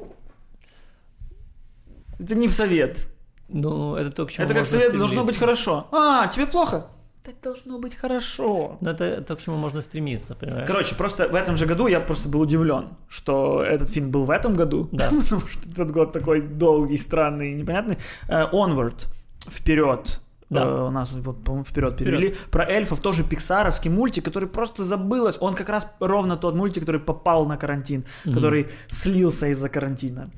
Это не в совет. ну, это то, к чему это как совет должно быть стремиться. хорошо. А, тебе плохо? Так должно быть хорошо. Ну, это то, к чему можно стремиться, понимаешь? Короче, просто в этом же году я просто был удивлен, что этот фильм был в этом году. Да. Потому что этот год такой долгий, странный, непонятный. Э, Onward. Вперед. Да. Э, у нас, вот, по-моему, вперед перевели. Про эльфов тоже пиксаровский мультик, который просто забылось. Он как раз ровно тот мультик, который попал на карантин, который слился из-за карантина.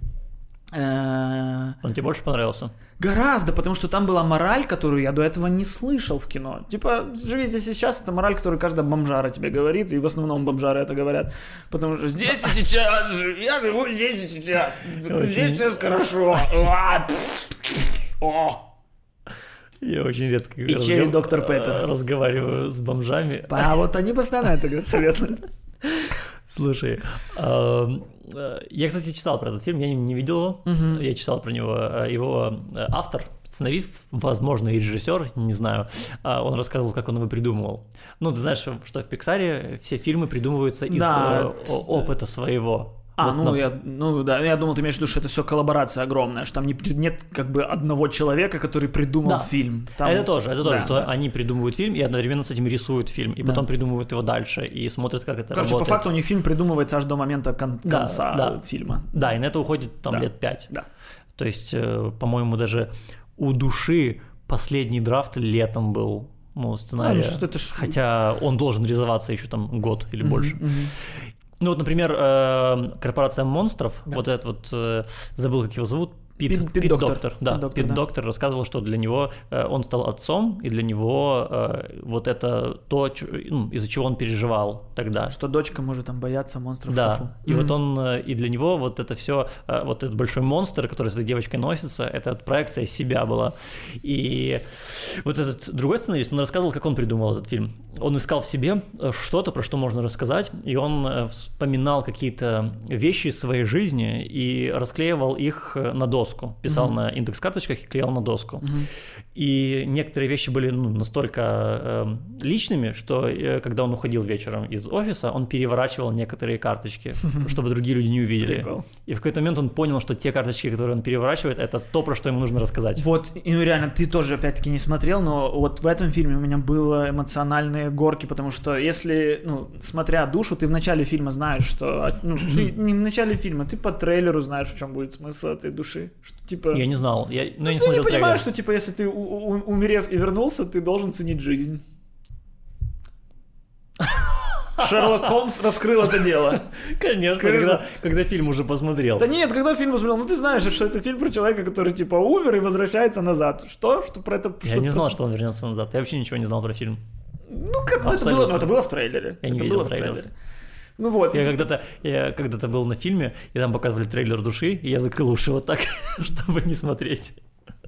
Э, Он тебе больше понравился? Гораздо, потому что там была мораль, которую я до этого не слышал в кино. Типа, живи здесь и сейчас, это мораль, которую каждая бомжара тебе говорит, и в основном бомжары это говорят. Потому что здесь и сейчас, я живу здесь и сейчас. Здесь сейчас хорошо. А, О. Я очень редко И черри Доктор Пеппер. разговариваю с бомжами. А вот они постоянно это говорят. Слушай, э, я, кстати, читал про этот фильм, я не- видел его, я читал про него. Э, Его э, автор, сценарист, возможно, и режиссер, не знаю, а, он рассказывал, как он его придумывал. Ну, ты знаешь, что в Пиксаре все фильмы придумываются из Да, опыта своего. А, Вот, ну, но- я, ну да, я думал, ты имеешь в виду, что это все коллаборация огромная, что там не, нет как бы одного человека, который придумал Да. фильм. Там- это тоже, это тоже, Да, что да. они придумывают фильм и одновременно с этим рисуют фильм, и Да. потом придумывают его дальше и смотрят, как это Короче, работает. по факту у них фильм придумывается аж до момента кон- Да, конца да. фильма. Да, и на это уходит там Да. лет пять. Да. То есть, э, по-моему, даже у души последний драфт летом был, ну, А, сценария. ну, что это ж- Хотя он должен реализоваться еще там год или больше. Мгм. Ну вот, например, э, корпорация монстров, Да. вот этот вот, э, забыл, как его зовут, Пит, Пит- Пит, Доктор. доктор, да, Пит Доктор, Пит да. доктор рассказывал, что для него э, он стал отцом, и для него э, вот это то, чё- ну, из-за чего он переживал тогда. Что дочка может там бояться монстров в шкафу. Да, и Мгм. вот он, э, и для него вот это все, вот этот большой монстр, который с этой девочкой носится, это проекция себя была. И вот этот другой сценарист, он рассказывал, как он придумал этот фильм. Он искал в себе э, что-то, про что можно рассказать, и он э, вспоминал какие-то вещи из своей жизни и расклеивал их э, на доску, писал Мгм. на индекс-карточках и клеил на доску. Мгм. И некоторые вещи были ну, настолько э, личными, что э, когда он уходил вечером из офиса, он переворачивал некоторые карточки, чтобы другие люди не увидели. Прикол. И в какой-то момент он понял, что те карточки, которые он переворачивает, это то, про что ему нужно рассказать. Вот, и ну реально, ты тоже опять-таки не смотрел, но вот в этом фильме у меня было эмоциональные горки, потому что если, ну, смотря душу, ты в начале фильма знаешь, что, ну, ты не в начале фильма, ты по трейлеру знаешь, в чем будет смысл этой души, что типа... Я не знал, я, ну, я не ты смотрел понимаешь, трейлер. что типа если ты у- у- умерев и вернулся, ты должен ценить жизнь. Шерлок Холмс раскрыл это дело. Конечно, когда, когда фильм уже посмотрел. Да нет, когда фильм посмотрел, ну ты знаешь, что это фильм про человека, который типа умер и возвращается назад. Что? Что про это? Я не знал, что он вернется назад. Я вообще ничего не знал про фильм. Ну, как, ну, это, было, ну, это было в трейлере. Я не это видел было в трейлер. трейлере. Ну вот. Я когда-то, я когда-то был на фильме, и там показывали трейлер души, и я закрыл уши вот так, чтобы не смотреть.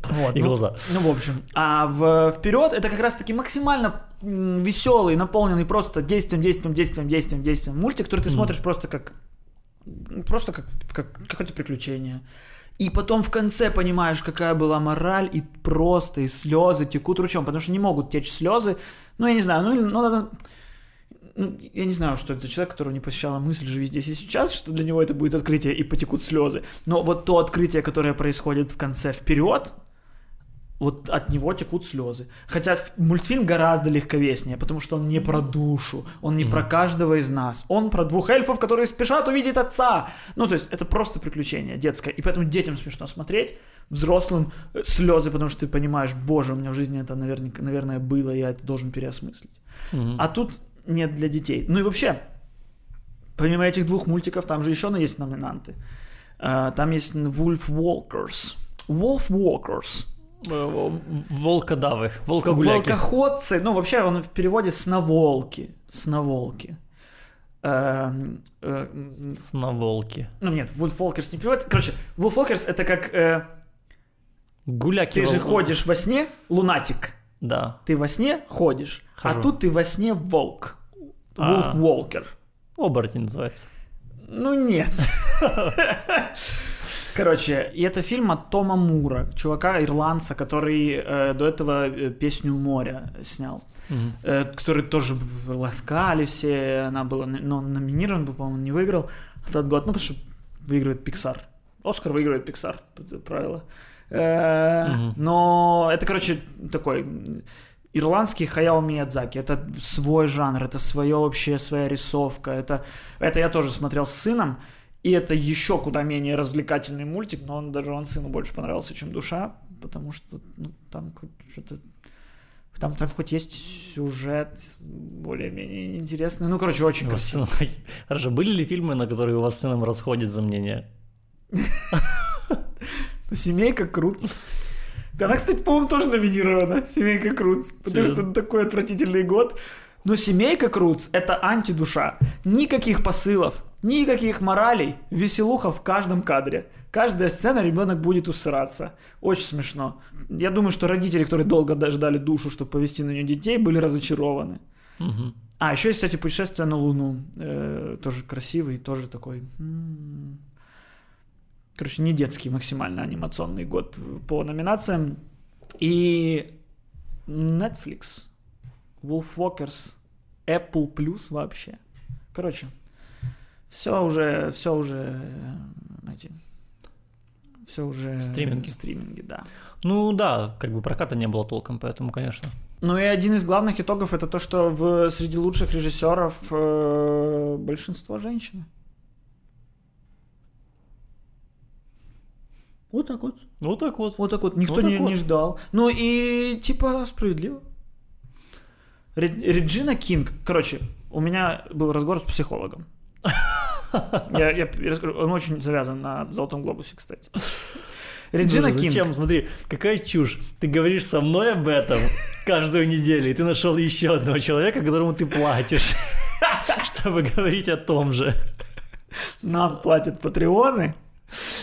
вот, И ну, глаза. Ну, в общем. А в, вперед это как раз-таки максимально веселый, наполненный просто действием, действием, действием, действием, действием. Мультик, который ты Мгм. смотришь просто как просто как, как какое-то приключение. И потом в конце понимаешь, какая была мораль, и просто и слезы текут ручьем, потому что не могут течь слезы. Ну, я не знаю, ну, ну надо... ну, я не знаю, что это за человек, которого не посещала мысль «живи здесь и сейчас», что для него это будет открытие и потекут слезы. Но вот то открытие, которое происходит в конце вперед, вот от него текут слезы. Хотя мультфильм гораздо легковеснее, потому что он не про душу, он не про каждого из нас. Он про двух эльфов, которые спешат увидеть отца. Ну, то есть это просто приключение детское. И поэтому детям смешно смотреть, взрослым э, слезы, потому что ты понимаешь, боже, у меня в жизни это, наверняка, наверное, было, я это должен переосмыслить. Мгм. А тут нет для детей. Ну и вообще, помимо этих двух мультиков, там же еще есть номинанты. А, Там есть Wolf Walkers. Wolf Walkers. Э, Волкодавы, волкогуляки. Волкоходцы. Ну, вообще, он в переводе сноволки. Сноволки. Э, м, Сноволки. Ну, нет, Wolf Walkers не переводит. Короче, Wolf Walkers это как э, Гуляки. ты же ходишь во сне, лунатик. Да. Ты во сне ходишь, Хожу. а тут ты во сне волк. А. Wolf Walker. Оборотень называется. Ну нет. Короче, и это фильм от Тома Мура, чувака ирландца, который э, до этого э, песню моря снял, Мгм. э, который тоже ласкали все, она была, но номинирован был, по-моему, не выиграл в тот год, ну потому что выигрывает Pixar. Оскар выигрывает Pixar, тут правило. Мгм. Но это, короче, такой ирландский Хаяо Миядзаки. Это свой жанр, это свое вообще, своя рисовка. Это, это я тоже смотрел с сыном. И это еще куда менее развлекательный мультик, но он даже он сыну больше понравился, чем душа, потому что ну, там что-то там, там хоть есть сюжет более-менее интересный. Ну, короче, очень У вас красиво. Хорошо, были ли фильмы, на которые у вас с сыном расходятся мнения? Семейка Круц. Она, кстати, по-моему, тоже номинирована. Семейка Круц. Потому Серьезно? что это такой отвратительный год. Но Семейка Круц — это антидуша. Никаких посылов, никаких моралей. Веселуха в каждом кадре. Каждая сцена ребенок будет усраться. Очень смешно. Я думаю, что родители, которые долго ждали душу, чтобы повести на нее детей, были разочарованы. Мгм. А, еще есть, кстати, путешествие на Луну. Э, тоже красивый, тоже такой. м, Короче, не детский максимально анимационный год по номинациям. И Netflix, Wolf Walkers, Apple Plus вообще. Короче, все уже, все уже, знаете, все уже Стриминги. стриминги, да. Ну да, как бы проката не было толком, поэтому, конечно. Ну и один из главных итогов это то, что в, среди лучших режиссеров э, большинство женщины. Вот так вот. Вот так вот. Вот так вот. Никто Вот так не, вот. не ждал. Ну и типа справедливо. Ре- Реджина Кинг. Короче, у меня был разговор с психологом. Я, я расскажу, он очень завязан на Золотом глобусе, кстати. Реджина Ну, Кинг. Зачем? Смотри, какая чушь. Ты говоришь со мной об этом каждую неделю, и ты нашел еще одного человека, которому ты платишь, чтобы говорить о том же. Нам платят патреоны,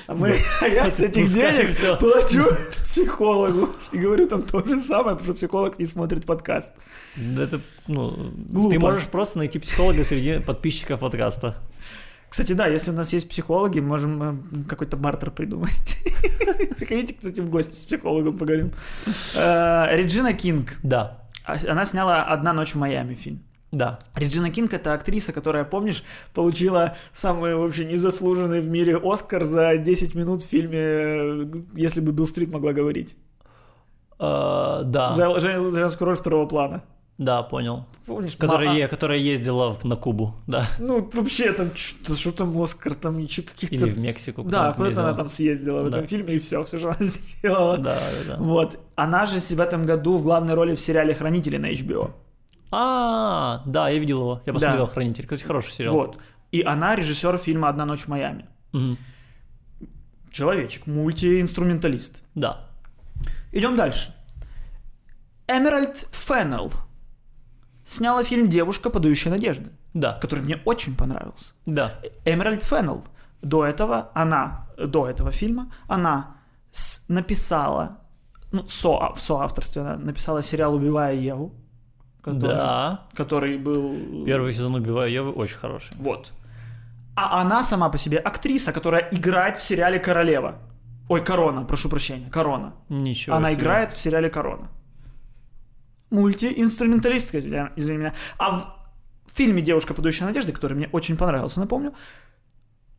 а, мы, а я с этих денег всё. плачу психологу. И говорю там то же самое, потому что психолог не смотрит подкаст. Да Это, ну, Глупо. ты можешь просто найти психолога среди подписчиков подкаста. Кстати, да, если у нас есть психологи, можем э, какой-то бартер придумать. Приходите, кстати, в гости с психологом поговорим. Э, Реджина Кинг. Да, А- Она сняла «Одна ночь в Майами» фильм. Да. Реджина Кинг это актриса, которая, помнишь, получила самый вообще незаслуженный в мире Оскар за 10 минут в фильме э, «Если бы Билл Стрит могла говорить». Э, Да, За жен- женскую роль второго плана. да, понял. Помнишь? Которая, ма- е- которая ездила в- на Кубу, да. Ну, вообще там, что, что там Оскар, там ничего каких-то... Или в Мексику, Да, куда-то она там съездила в Да. этом фильме, и все, все, что она сделала. Да, да, да. Вот. Она же в этом году в главной роли в сериале «Хранители» на HBO. А, да, я видел его. Я посмотрел «Хранитель». Кстати, хороший сериал. Вот. И она режиссер фильма «Одна ночь в Майами». Мгм. Человечек, мультиинструменталист. Да. Идем дальше. Эмеральд Феннелл сняла фильм «Девушка, подающая надежды», Да, который мне очень понравился. да. Эмеральд Феннелл до этого, она, до этого фильма, она с- написала, ну, со, в соавторстве она написала сериал «Убивая Еву», который, Да. который был... Первый сезон «Убиваю Евы» очень хороший. Вот. А она сама по себе актриса, которая играет в сериале «Королева». Ой, «Корона», прошу прощения, «Корона». Ничего Она себе. играет в сериале «Корона». Мультиинструменталистка, извини меня. А в фильме «Девушка, подающая надежды», который мне очень понравился, напомню,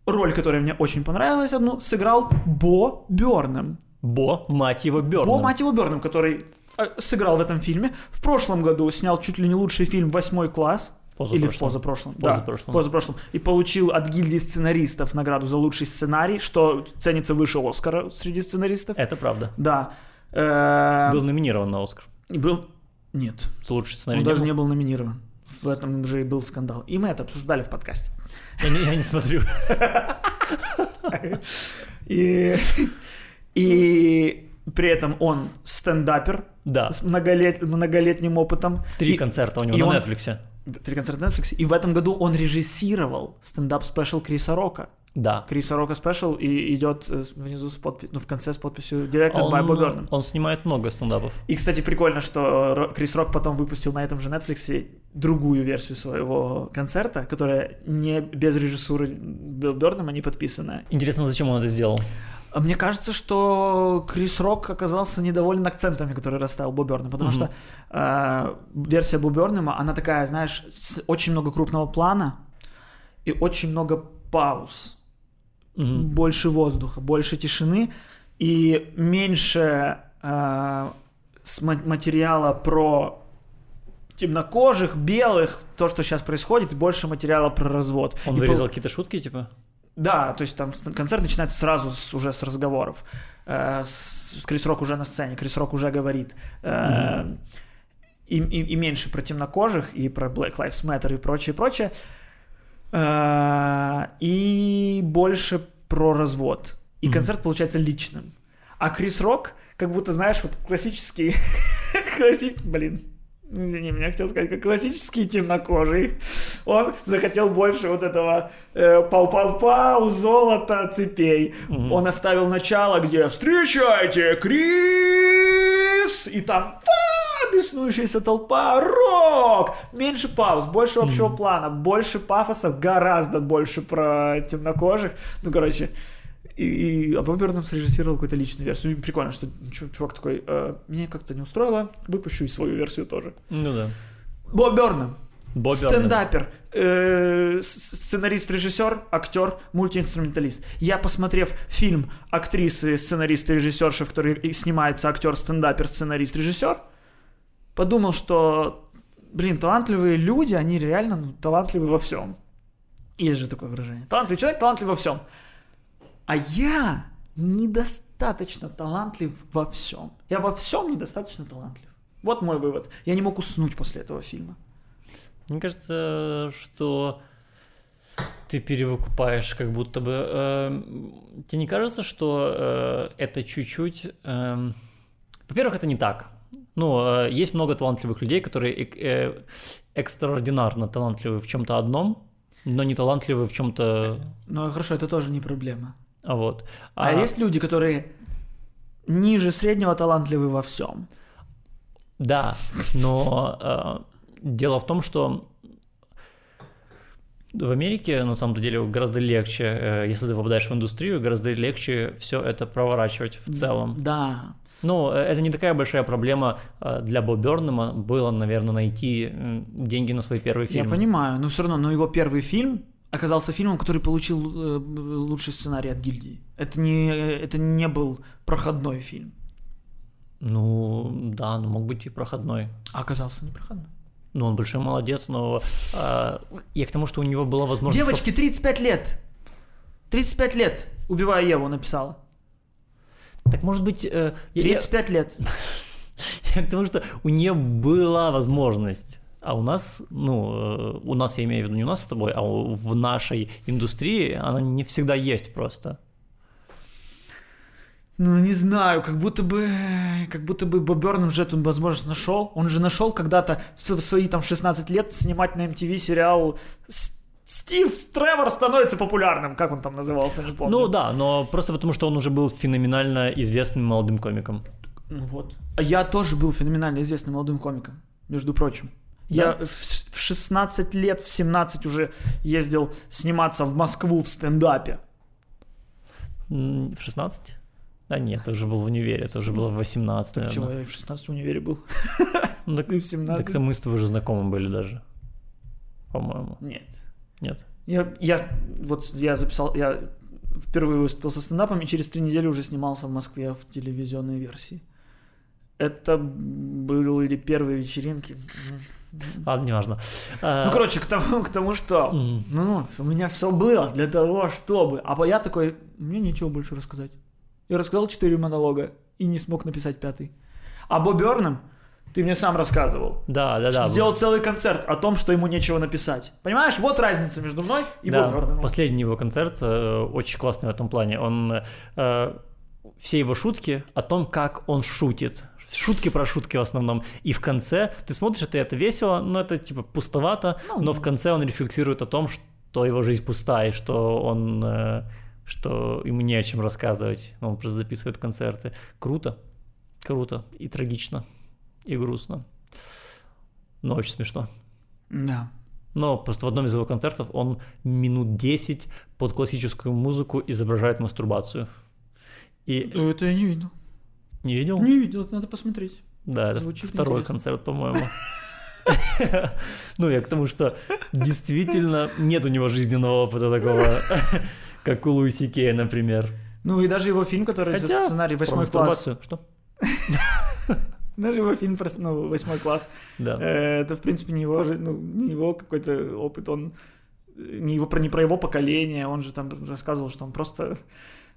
роль, которая мне очень понравилась одну, сыграл Бо Бёрнем. Бо, мать его, Бёрнем. Бо, мать его, Бёрнем, который сыграл в этом фильме. В прошлом году снял чуть ли не лучший фильм «Восьмой класс». позапрошлом. Или в позапрошлом. В да, позапрошлом. позапрошлом. И получил от гильдии сценаристов награду за лучший сценарий, что ценится выше Оскара среди сценаристов. Это правда. Да. Э, Был номинирован на Оскар. и был... Нет, лучший сценарий он даже не был номинирован. В этом же и был скандал. И мы это обсуждали в подкасте. Я не, я не смотрю. И, и при этом он стендапер Да. с многолет- многолетним опытом. Три И- концерта у него и на он- Netflix. Три концерта на Netflix. И в этом году он режиссировал стендап- special Криса Рока. Да. Криса Рока special и идет э, внизу с подписью, ну, в конце с подписью Directed by Bo Burnham. Он, он снимает много стендапов. И, кстати, прикольно, что Крис Рок потом выпустил на этом же Netflix другую версию своего концерта, которая не без режиссуры Билл Бёрнама не подписанная. Интересно, зачем он это сделал? А Мне кажется, что Крис Рок оказался недоволен акцентами, которые расставил Боб Бёрнам, потому Мгм. что э, версия Боб Бёрнама, она такая, знаешь, с очень много крупного плана и очень много пауз Мгм. больше воздуха, больше тишины и меньше э, материала про темнокожих, белых, то, что сейчас происходит, и больше материала про развод. Он И вырезал пол- какие-то шутки, типа? Да, то есть там концерт начинается сразу с- уже с разговоров. Э, с- Крис Рок уже на сцене, Крис Рок уже говорит. э, и, и- и меньше про темнокожих, и про Black Lives Matter, и прочее, прочее. Э, и больше про развод. И Мгм. концерт получается личным. А Крис Рок, как будто, знаешь, вот классический... классический, блин, ну, извини, меня хотел сказать, как классический темнокожий. Он захотел больше вот этого э, пау-пау-пау, золота, цепей. Мгм. Он оставил начало, где «Встречайте, Крис!» И там «Да, беснующаяся толпа, рок! Меньше пауз, больше общего плана, больше пафоса, гораздо больше про темнокожих. Ну, короче, и, и а Боб Бёрнам срежиссировал какую-то личную версию. И прикольно, что чу- чувак такой, «Э, меня как-то не устроило, выпущу и свою версию тоже. Ну да. Боб Бёрнам, Боб стендапер, э, с- сценарист-режиссер, актер, мультиинструменталист. Я, посмотрев фильм актрисы, сценарист режиссерши, в которой снимается актер, стендапер, сценарист, режиссер, подумал, что, блин, талантливые люди, они реально ну, талантливы во всем. Есть же такое выражение. Талантливый человек талантлив во всем. А я недостаточно талантлив во всем. Я во всем недостаточно талантлив. Вот мой вывод. Я не мог уснуть после этого фильма. Мне кажется, что ты перевыкупаешь, как будто бы. Э, тебе не кажется, что э, это чуть-чуть... Э, во-первых, это не так. Ну, э, есть много талантливых людей, которые э, экстраординарно талантливы в чем-то одном, но не талантливы в чем-то... Ну, хорошо, это тоже не проблема. А вот. А, а есть люди, которые ниже среднего талантливы во всем. Да, но э, дело в том, что в Америке, на самом деле, гораздо легче, э, если ты попадаешь в индустрию, гораздо легче все это проворачивать в целом. Да. Ну, э, это не такая большая проблема э, для Бо Бернема было, наверное, найти деньги на свой первый фильм. Я понимаю, но все равно, но его первый фильм оказался фильмом, который получил лучший сценарий от гильдии. Это не, это не был проходной фильм. Ну, да, ну мог быть и проходной. А оказался не проходной. Ну, он большой молодец, но э, я к тому, что у него была возможность... Девочке 35 лет! 35 лет, убивая Еву, написала. Так может быть... Э, 35 я... лет. Я к тому, что у нее была возможность. А у нас, ну, э, у нас, я имею в виду не у нас с тобой, а в нашей индустрии она не всегда есть просто. Ну, не знаю, как будто бы, как будто бы Боб Бёрнем же эту возможность нашел. Он же нашел когда-то в свои там 16 лет снимать на MTV сериал Стив Тревор становится популярным, как он там назывался, не помню. Ну да, но просто потому, что он уже был феноменально известным молодым комиком. Ну вот. А я тоже был феноменально известным молодым комиком, между прочим. Да? Я в 16 лет, в 17 уже ездил сниматься в Москву в стендапе. В 16? Да нет, это уже был в универе, это уже было в 18, Так чего, я в 16 в универе был. Ну, так, и в 17. Так-то мы с тобой уже знакомы были даже, по-моему. Нет. Нет? Я, я, вот я записал, я впервые выступил со стендапом и через три недели уже снимался в Москве в телевизионной версии. Это были первые вечеринки. Ладно, неважно. А, ну, короче, к тому, к тому что ну, у меня все было для того, чтобы. А я такой, мне нечего больше рассказать. Я рассказал четыре монолога и не смог написать пятый. А Бо ты мне сам рассказывал. Да, да, да. Сделал целый концерт о том, что ему нечего написать. Понимаешь, вот разница между мной и да, Бо. Последний его концерт э, очень классный в этом плане. Он э, все его шутки о том, как он шутит. Шутки про шутки в основном. И в конце ты смотришь, это это весело, но это типа пустовато, ну, но в конце он рефлексирует о том, что его жизнь пустая, что он э, что ему не о чем рассказывать, он просто записывает концерты. Круто, круто и трагично, и грустно, но очень смешно. Да. Но просто в одном из его концертов он минут 10 под классическую музыку изображает мастурбацию. И... Это я не видел. Не видел? Не видел, это надо посмотреть. Да, это Звучит второй интересно. концерт, по-моему. Ну, я к тому, что действительно нет у него жизненного опыта такого как у Луиси Кея, например. Ну и даже его фильм, который Хотя, за сценарий «Восьмой класс». Что? Даже его фильм про ну, восьмой класс. Да. Э, это, в принципе, не его, ну, не его какой-то опыт, он не, его, не про его поколение, он же там рассказывал, что он просто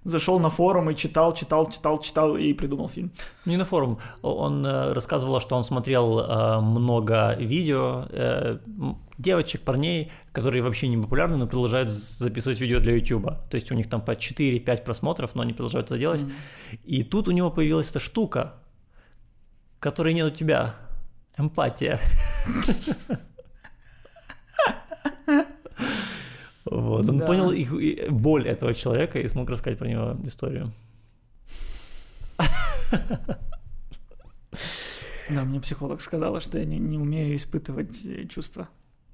зашел на форум и читал, читал, читал, читал и придумал фильм. Не на форум. Он э, рассказывал, что он смотрел э, много видео э, девочек, парней, которые вообще не популярны, но продолжают записывать видео для YouTube. То есть у них там по 4-5 просмотров, но они продолжают это делать. Mm-hmm. И тут у него появилась эта штука, которой нет у тебя. Эмпатия. Вот, он да. понял их, боль этого человека и смог рассказать про него историю. Да, мне психолог сказала, что я не, не умею испытывать э, чувства.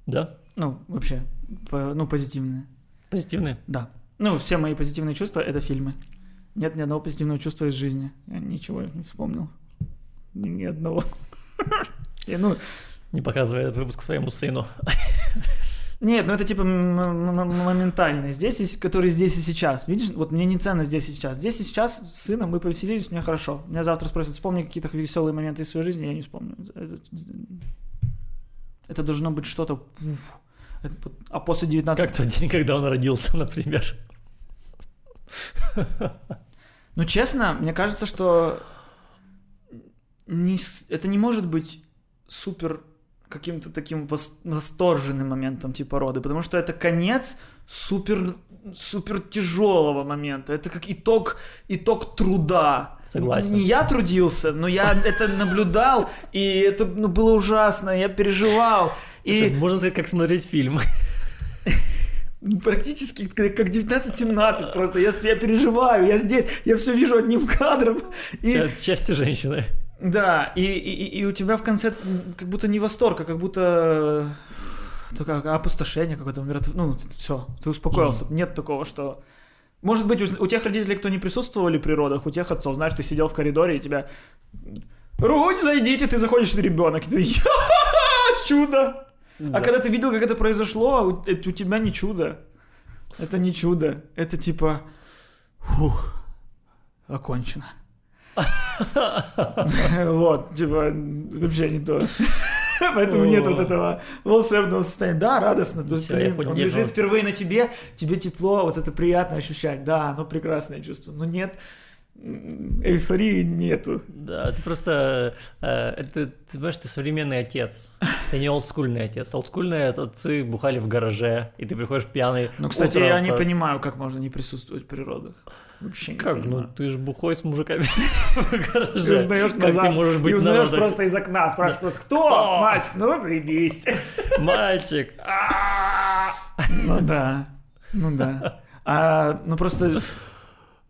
Да? Ну, вообще, по, ну, позитивные. Позитивные? Да. Ну, все мои позитивные чувства — это фильмы. Нет ни одного позитивного чувства из жизни. Я ничего не вспомнил. Ни одного. Я, ну... Не показывай этот выпуск своему сыну. Нет, ну это типа моментально. Здесь, который здесь и сейчас. Видишь, вот мне не ценно здесь и сейчас. Здесь и сейчас с сыном мы повеселились, мне хорошо. Меня завтра спросят, вспомни какие-то веселые моменты из своей жизни, я не вспомню. Это, это должно быть что-то... Это, а после 19... Как тот день, когда он родился, например. Ну, честно, мне кажется, что не, это не может быть супер каким-то таким вос- восторженным моментом типа роды, потому что это конец супер супер тяжелого момента. Это как итог, итог труда. Согласен. Не я трудился, но я это наблюдал, и это ну, было ужасно, я переживал. И Это, можно сказать, как смотреть фильм. практически как как 19-17 просто. Я, я переживаю, я здесь, я все вижу одним кадром. И, Ча- Счастье женщины. Да, и, и, и у тебя в конце как будто не восторг, а как будто такое опустошение какое-то, умирот- ну, все, ты успокоился. Нет такого, что... Может быть, у, у тех родителей, кто не присутствовали при родах, у тех отцов, знаешь, ты сидел в коридоре, и тебя... Рудь, зайдите, ты заходишь, ты ребенок, и ты... «Я, Чудо! А когда ты видел, как это произошло, у, это у тебя не чудо. Это не чудо. Это типа... Фух, окончено. Вот, типа, вообще не то. Поэтому нет вот этого волшебного состояния. Да, радостно. То есть, он лежит впервые на тебе, тебе тепло, вот это приятно ощущать. Да, оно прекрасное чувство. Но нет, эйфории нету. Да, ты просто, э, это, ты понимаешь, ты современный отец. Ты не олдскульный отец. Олдскульные отцы бухали в гараже, и ты приходишь пьяный. Ну, кстати, утром я не по- понимаю, как можно не присутствовать в природах. Вообще не Как? Ну, понимаю. ты же бухой с мужиками в гараже. И узнаешь Как назад, ты можешь быть и на узнаешь просто из окна, спрашиваешь просто, кто? Мальчик, ну заебись. Мальчик. Ну да, ну да. А, ну просто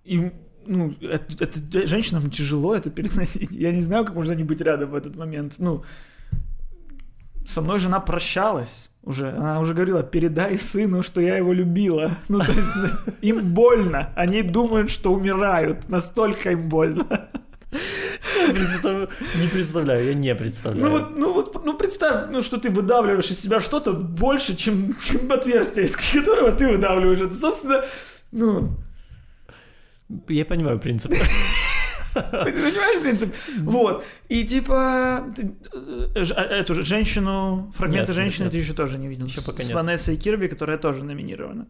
им, ну, это, это женщинам тяжело это переносить. Я не знаю, как можно не быть рядом в этот момент. Ну, со мной жена прощалась уже. Она уже говорила, передай сыну, что я его любила. Ну, то есть им больно. Они думают, что умирают. Настолько им больно. Представ- Не представляю, я не представляю. Ну вот, ну вот, ну представь, ну что ты выдавливаешь из себя что-то больше, чем, чем отверстие, из которого ты выдавливаешь. Это, собственно, ну, Я понимаю принцип. понимаешь принцип? Вот. И типа, э, а, эту же женщину, фрагменты Нет, женщины нет. ты еще тоже не видел. Еще пока С нет. Ванессой Кирби, которая тоже номинирована.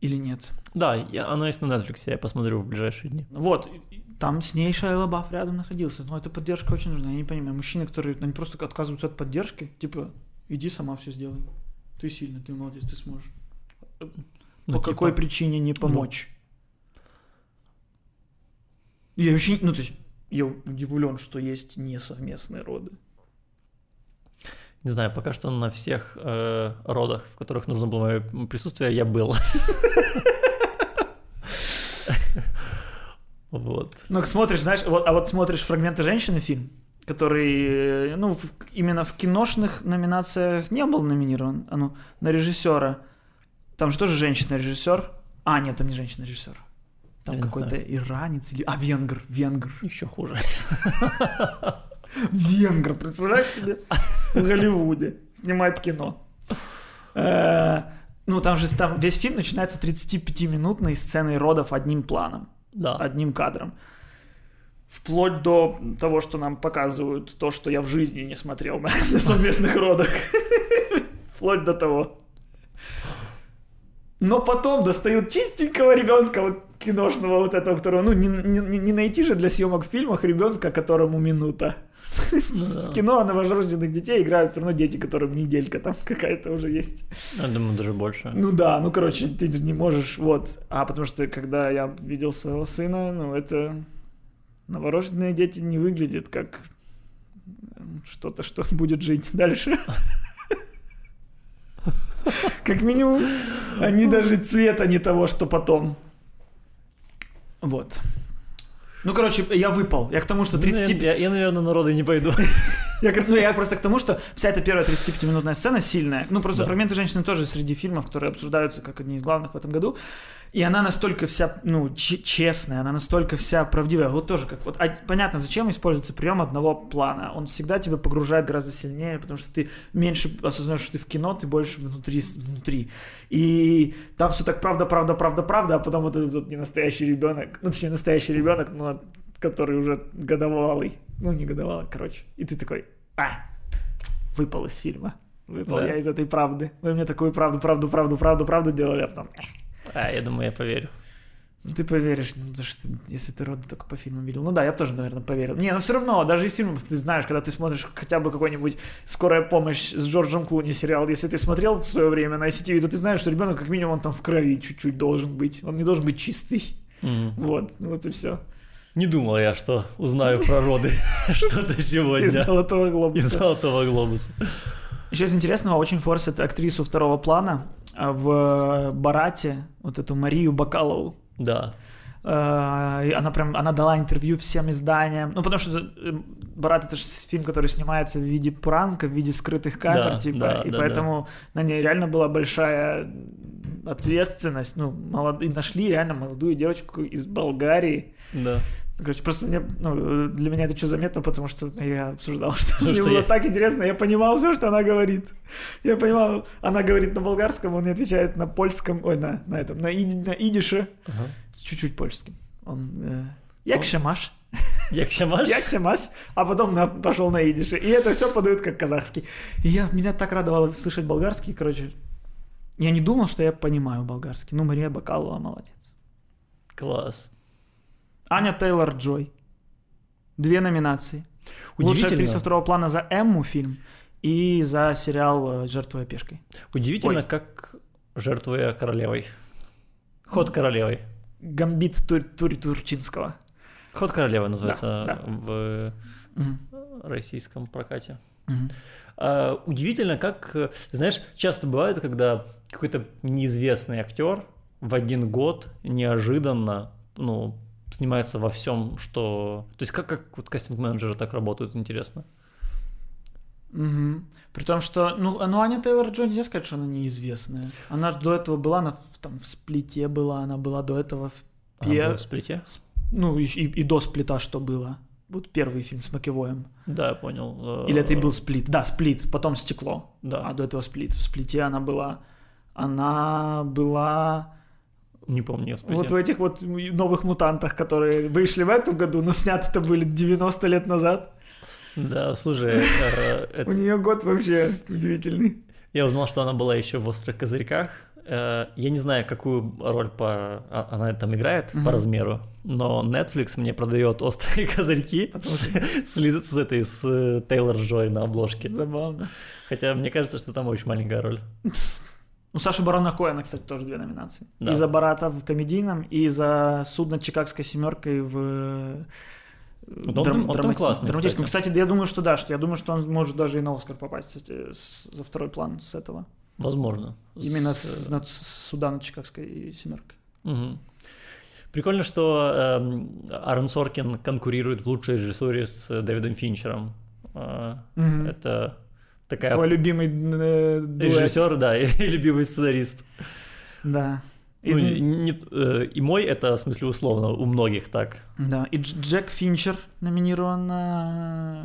Или нет? Да, я- оно есть на Netflix, я посмотрю в ближайшие дни. Вот, там с ней Шайла Бафф рядом находился. Но эта поддержка очень нужна. Я не понимаю. Мужчины, которые они просто отказываются от поддержки, типа, иди сама все сделай. Ты сильный, ты молодец, ты сможешь. Ну, По типа, какой причине не помочь? Я вообще, ну то есть, я удивлен, что есть несовместные роды. Не знаю, пока что на всех э, родах, в которых нужно было мое присутствие, я был. Вот. Ну, смотришь, знаешь, вот, а вот смотришь фрагменты женщины фильм, который, э, ну, в- именно в киношных номинациях не был номинирован, а ну, на режиссера. Там же тоже женщина-режиссер. А, нет, там не женщина-режиссер. Там какой-то иранец или... А, венгр, венгр. Еще хуже. Венгр, представляешь себе? В Голливуде снимает кино. Э, Ну, там же там весь фильм начинается 35-минутной сценой родов одним планом. Да. одним кадром. Вплоть до того, что нам показывают то, что я в жизни не смотрел на, на совместных родах. Вплоть до того. Но потом достают чистенького ребенка, вот киношного вот этого, которого, ну, не, не- не найти же для съемок в фильмах ребенка, которому минута. В кино новорожденных детей играют все равно дети, которым неделька там какая-то уже есть. Я думаю, даже больше. Ну да, ну короче, ты же не можешь, вот. А потому что когда я видел своего сына, ну это новорожденные дети не выглядят как м, что-то, что будет жить дальше. Как минимум, они даже цвета не того, что потом. Вот. Ну, короче, я выпал. Я к тому, что 30... Ну, Я, я, наверное, на роды не пойду. Я, ну, я просто к тому, что вся эта первая 35-минутная сцена сильная. Ну, просто Да. фрагменты женщины тоже среди фильмов, которые обсуждаются как одни из главных в этом году. И она настолько вся, ну, честная, она настолько вся правдивая. Вот тоже как вот, а понятно, зачем используется прием одного плана. Он всегда тебя погружает гораздо сильнее, потому что ты меньше осознаешь, что ты в кино, ты больше внутри, внутри. И там все так правда, правда, правда, правда, а потом вот этот вот ненастоящий ребенок, ну, точнее, настоящий ребенок, но который уже годовалый. Ну, не годовалый, короче. И ты такой, а, выпал из фильма. Выпал Да. я из этой правды. Вы мне такую правду, правду, правду, правду, правду делали, а потом... А, я думаю, я поверю. Ты поверишь, ну, потому что если ты роды только по фильмам видел. Ну да, я бы тоже, наверное, поверил. Не, но все равно, даже из фильмов ты знаешь, когда ты смотришь хотя бы какой-нибудь «Скорая помощь» с Джорджем Клуни сериал, если ты смотрел в свое время на ICTV, то ты знаешь, что ребенок как минимум там в крови чуть-чуть должен быть. Он не должен быть чистый. Мгм. Вот, ну вот и все. Не думал я, что узнаю про роды что-то Из сегодня. «Золотого Из глобуса». золотого глобуса. Еще из интересного, очень форсит актрису второго плана а, в «Барате», вот эту Марию Бакалову. Да. Э, и Она прям, она дала интервью всем изданиям. Ну, потому что э, «Барат» — это же фильм, который снимается в виде пранка, в виде скрытых камер, Да, типа. да, и да, поэтому на ней реально была большая ответственность. Ну, молод... и нашли реально молодую девочку из Болгарии. Да. Короче, просто мне, ну, для меня это что заметно, потому что я обсуждал, что Ну, мне что было я- так интересно, я понимал все, что она говорит. Я понимал, она говорит на болгарском, он не отвечает на польском, ой, на, на этом, на, иди- на идише, Ага. с чуть-чуть польским. Он, э, як ще маш? Як ще маш? Як? А потом на, пошел на идише. И это все подают как казахский. И я, меня так радовало слышать болгарский, короче. Я не думал, что я понимаю болгарский. Ну, Мария Бакалова молодец. Класс. Аня Тейлор-Джой. Две номинации. Лучшая актриса второго плана за Эмму фильм и за сериал э, «Жертвуя пешкой». Удивительно, Ой. как жертвуя королевой. Ход королевой. Гамбит Тур- Тур- Турчинского. Ход королевы называется да. в Мгм. российском прокате. Мгм. А, удивительно, как, э, знаешь, часто бывает, когда какой-то неизвестный актер в один год неожиданно, ну, снимается во всем, что... То есть как, как вот кастинг-менеджеры так работают, интересно. Мгм. При том, что, ну, ну Аня Тейлор-Джой нельзя сказать, что она неизвестная. Она же до этого была, она в, там, в сплите была, она была до этого в Она Пе- была в сплите? Ну, и, и- и до сплита что было? Вот первый фильм с Макевоем. Да, я понял. Э, Или это и был сплит? Да, сплит, потом стекло. Да, А до этого сплит. В сплите она была... Она была не помню, сплите. вот в этих вот новых мутантах, которые вышли в этом году, но сняты-то были 90 лет назад. Да, слушай, э, это- У нее год вообще удивительный. я узнал, что она была еще в «Острых козырьках». Э, Я не знаю, какую роль по... а- она там играет Мгм. по размеру, но Netflix мне продает «Острые козырьки» с, с, этой, с э, Тейлор Джой на обложке. Забавно. Хотя мне кажется, что там очень маленькая роль. У Саши Барона Коэна, кстати, тоже две номинации. Да. И за Барата в комедийном, и за судно Чикагской семеркой в э, он там- он там классный, драматическом. кстати. Кстати, я думаю, что да, что я думаю, что он может даже и на Оскар попасть кстати, с- за второй план с этого. Возможно. Именно С, с, над- с суда над Чикагской семеркой. Мгм. Прикольно, что эм, Аарон Соркин конкурирует в лучшей режиссуре с э, Дэвидом Финчером. Э, Мгм. Это такая Твой любимый э, дуэт. режиссер, да, и любимый сценарист. Да. И, Ну, и не- э, и мой это, в смысле, условно, у многих так. да. И Дж- Джек Финчер номинирован на...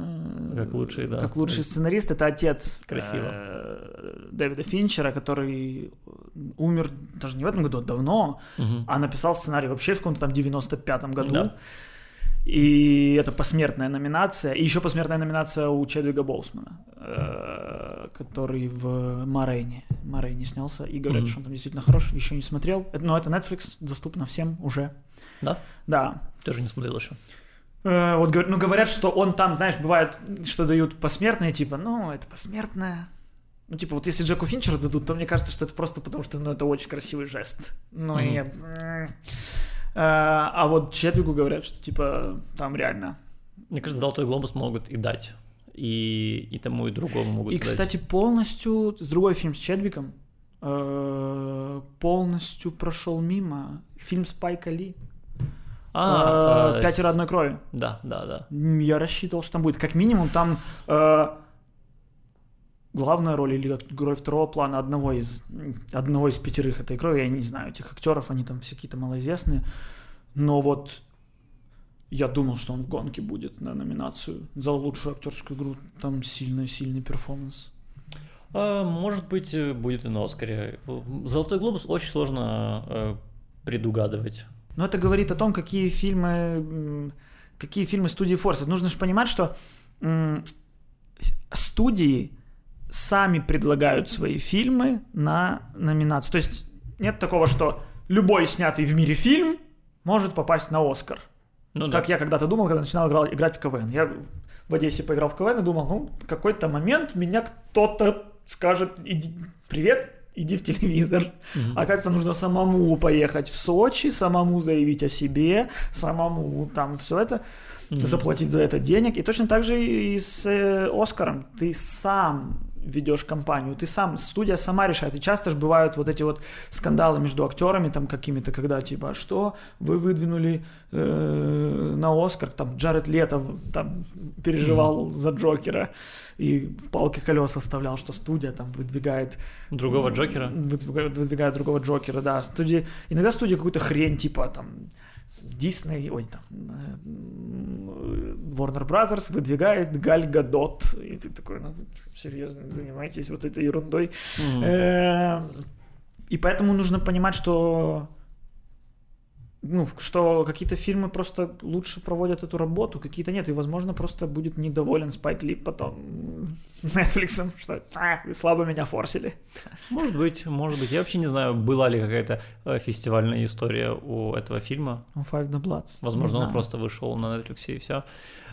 э, Как лучший, да, Как лучший сценарист. Это отец Красиво. э, Дэвида Финчера, который умер даже не в этом году, а давно, Мгм. а написал сценарий вообще в каком-то там 95-м году. Да. И это посмертная номинация. И еще посмертная номинация у Чедвига Боусмана, э, который в Морейне. Морейне снялся. И говорят, Мгм. что он там действительно хорош. Еще не смотрел. Это- Но это Netflix, доступно всем уже. Да? Да. Тоже не смотрел еще. Э, вот ну, говорят, что он там, знаешь, бывает, что дают посмертные, типа, ну, это посмертное. Ну, типа, вот если Джеку Финчеру дадут, то мне кажется, что это просто потому, что, ну, это очень красивый жест. Ну, и... Э, А вот Чедвигу говорят, что, типа, там реально. Мне кажется, Золотой глобус могут и дать. И, и тому, и другому могут И, дать. кстати, полностью, с другой фильм с Чедвиком, э, полностью прошел мимо фильм Спайка Ли. А, Э, «Пятеро одной крови». Да, да, да. Я рассчитывал, что там будет как минимум там главная роль или роль второго плана одного из одного из пятерых этой крови. Я не знаю этих актеров, они там все какие-то малоизвестные. Но вот я думал, что он в гонке будет на номинацию за лучшую актерскую игру. Там сильный-сильный перформанс. А, может быть, э, будет и на Оскаре. Золотой глобус очень сложно э, предугадывать. Но это говорит о том, какие фильмы, какие фильмы студии форсят. Нужно же понимать, что студии сами предлагают свои фильмы на номинацию. То есть нет такого, что любой снятый в мире фильм может попасть на Оскар. Ну да. Как я когда-то думал, когда начинал играл- играть в КВН. Я в Одессе поиграл в КВН и думал, ну, в какой-то момент меня кто-то скажет, иди, привет, иди в телевизор. Мгм. Оказывается, нужно самому поехать в Сочи, самому заявить о себе, самому там все это, Мгм. заплатить за это денег. И точно так же и с э, Оскаром. Ты сам ведешь компанию, ты сам, студия сама решает. И часто же бывают вот эти вот скандалы между актерами там какими-то, когда типа, «А что вы выдвинули э, на Оскар, там Джаред Лето там переживал за Джокера и в палки колеса вставлял, что студия там выдвигает Другого Джокера? выдвигают, выдвигают другого Джокера, да. Студии, иногда студия какую-то хрень, типа там Дисней, ой, там э, Warner Brothers выдвигает Галь Гадот. И ты такой, ну, серьезно, занимаетесь вот этой ерундой. Э, И поэтому нужно понимать, что ну, что какие-то фильмы просто лучше проводят эту работу, какие-то нет. И, возможно, просто будет недоволен Спайк Ли потом Netflix, что а, вы слабо меня форсили. Может быть, может быть. Я вообще не знаю, была ли какая-то э, фестивальная история у этого фильма. Five the Bloods. Возможно, он просто вышел на Netflix и все.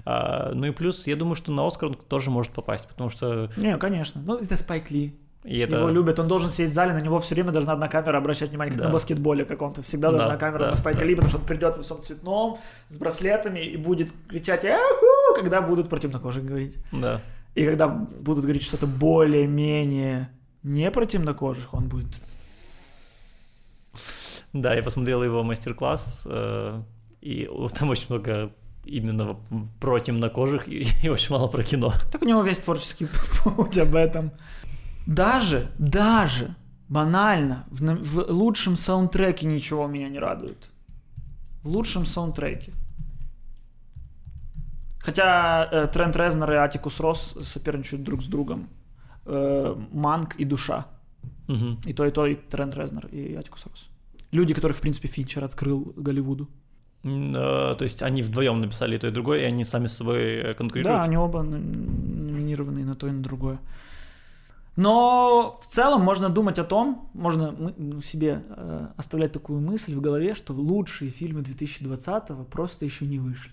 ну и плюс, я думаю, что на Оскар он тоже может попасть, потому что Не, конечно. Ну, это Спайк Ли. И это... Его любят, он должен сидеть в зале, на него все время должна одна камера обращать внимание, как Да. на баскетболе каком-то. Всегда Да, должна камера да, на Спайка да. Ли, потому что он придет в всем цветном, с браслетами и будет кричать «Эху!», когда будут про темнокожих говорить. Да. И когда будут говорить что-то более-менее не про темнокожих, он будет... Да, я посмотрел его мастер-класс, э, и там очень много именно про темнокожих и, и очень мало про кино. Так у него весь творческий путь об этом. Даже, даже, банально, в, в лучшем саундтреке ничего меня не радует. В лучшем саундтреке. Хотя э, Трент Резнер и Атикус Росс соперничают друг с другом. Э, Манк и Душа. Мгм. И то, и то, и Трент Резнер, и Атикус Росс. Люди, которых, в принципе, Финчер открыл Голливуду. Э, То есть они вдвоем написали и то, и другое, и они сами с собой э, конкурируют. Да, они оба ном- номинированы на то, и на другое. Но в целом можно думать о том, можно ну, себе э, оставлять такую мысль в голове, что лучшие фильмы 2020 просто еще не вышли.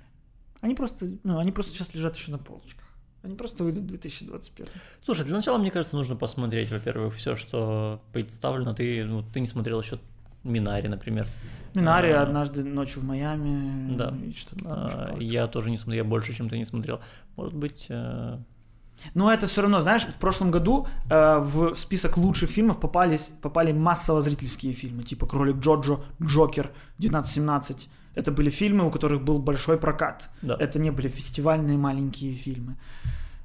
Они просто, ну, они просто сейчас лежат еще на полочках. Они просто выйдут в 2021. Слушай, для начала, мне кажется, нужно посмотреть, во-первых, все, что представлено. Ты, ну, ты не смотрел еще Минари, например. Минария А, однажды ночью в Майами. Да. И что-то там А. Я тоже не смотрел, я больше, чем ты не смотрел. Может быть, э, Но это все равно, знаешь, в прошлом году э, в список лучших фильмов попались, попали массово зрительские фильмы, типа «Кролик Джоджо», «Джокер», «1917». Это были фильмы, у которых был большой прокат. да. Это не были фестивальные маленькие фильмы.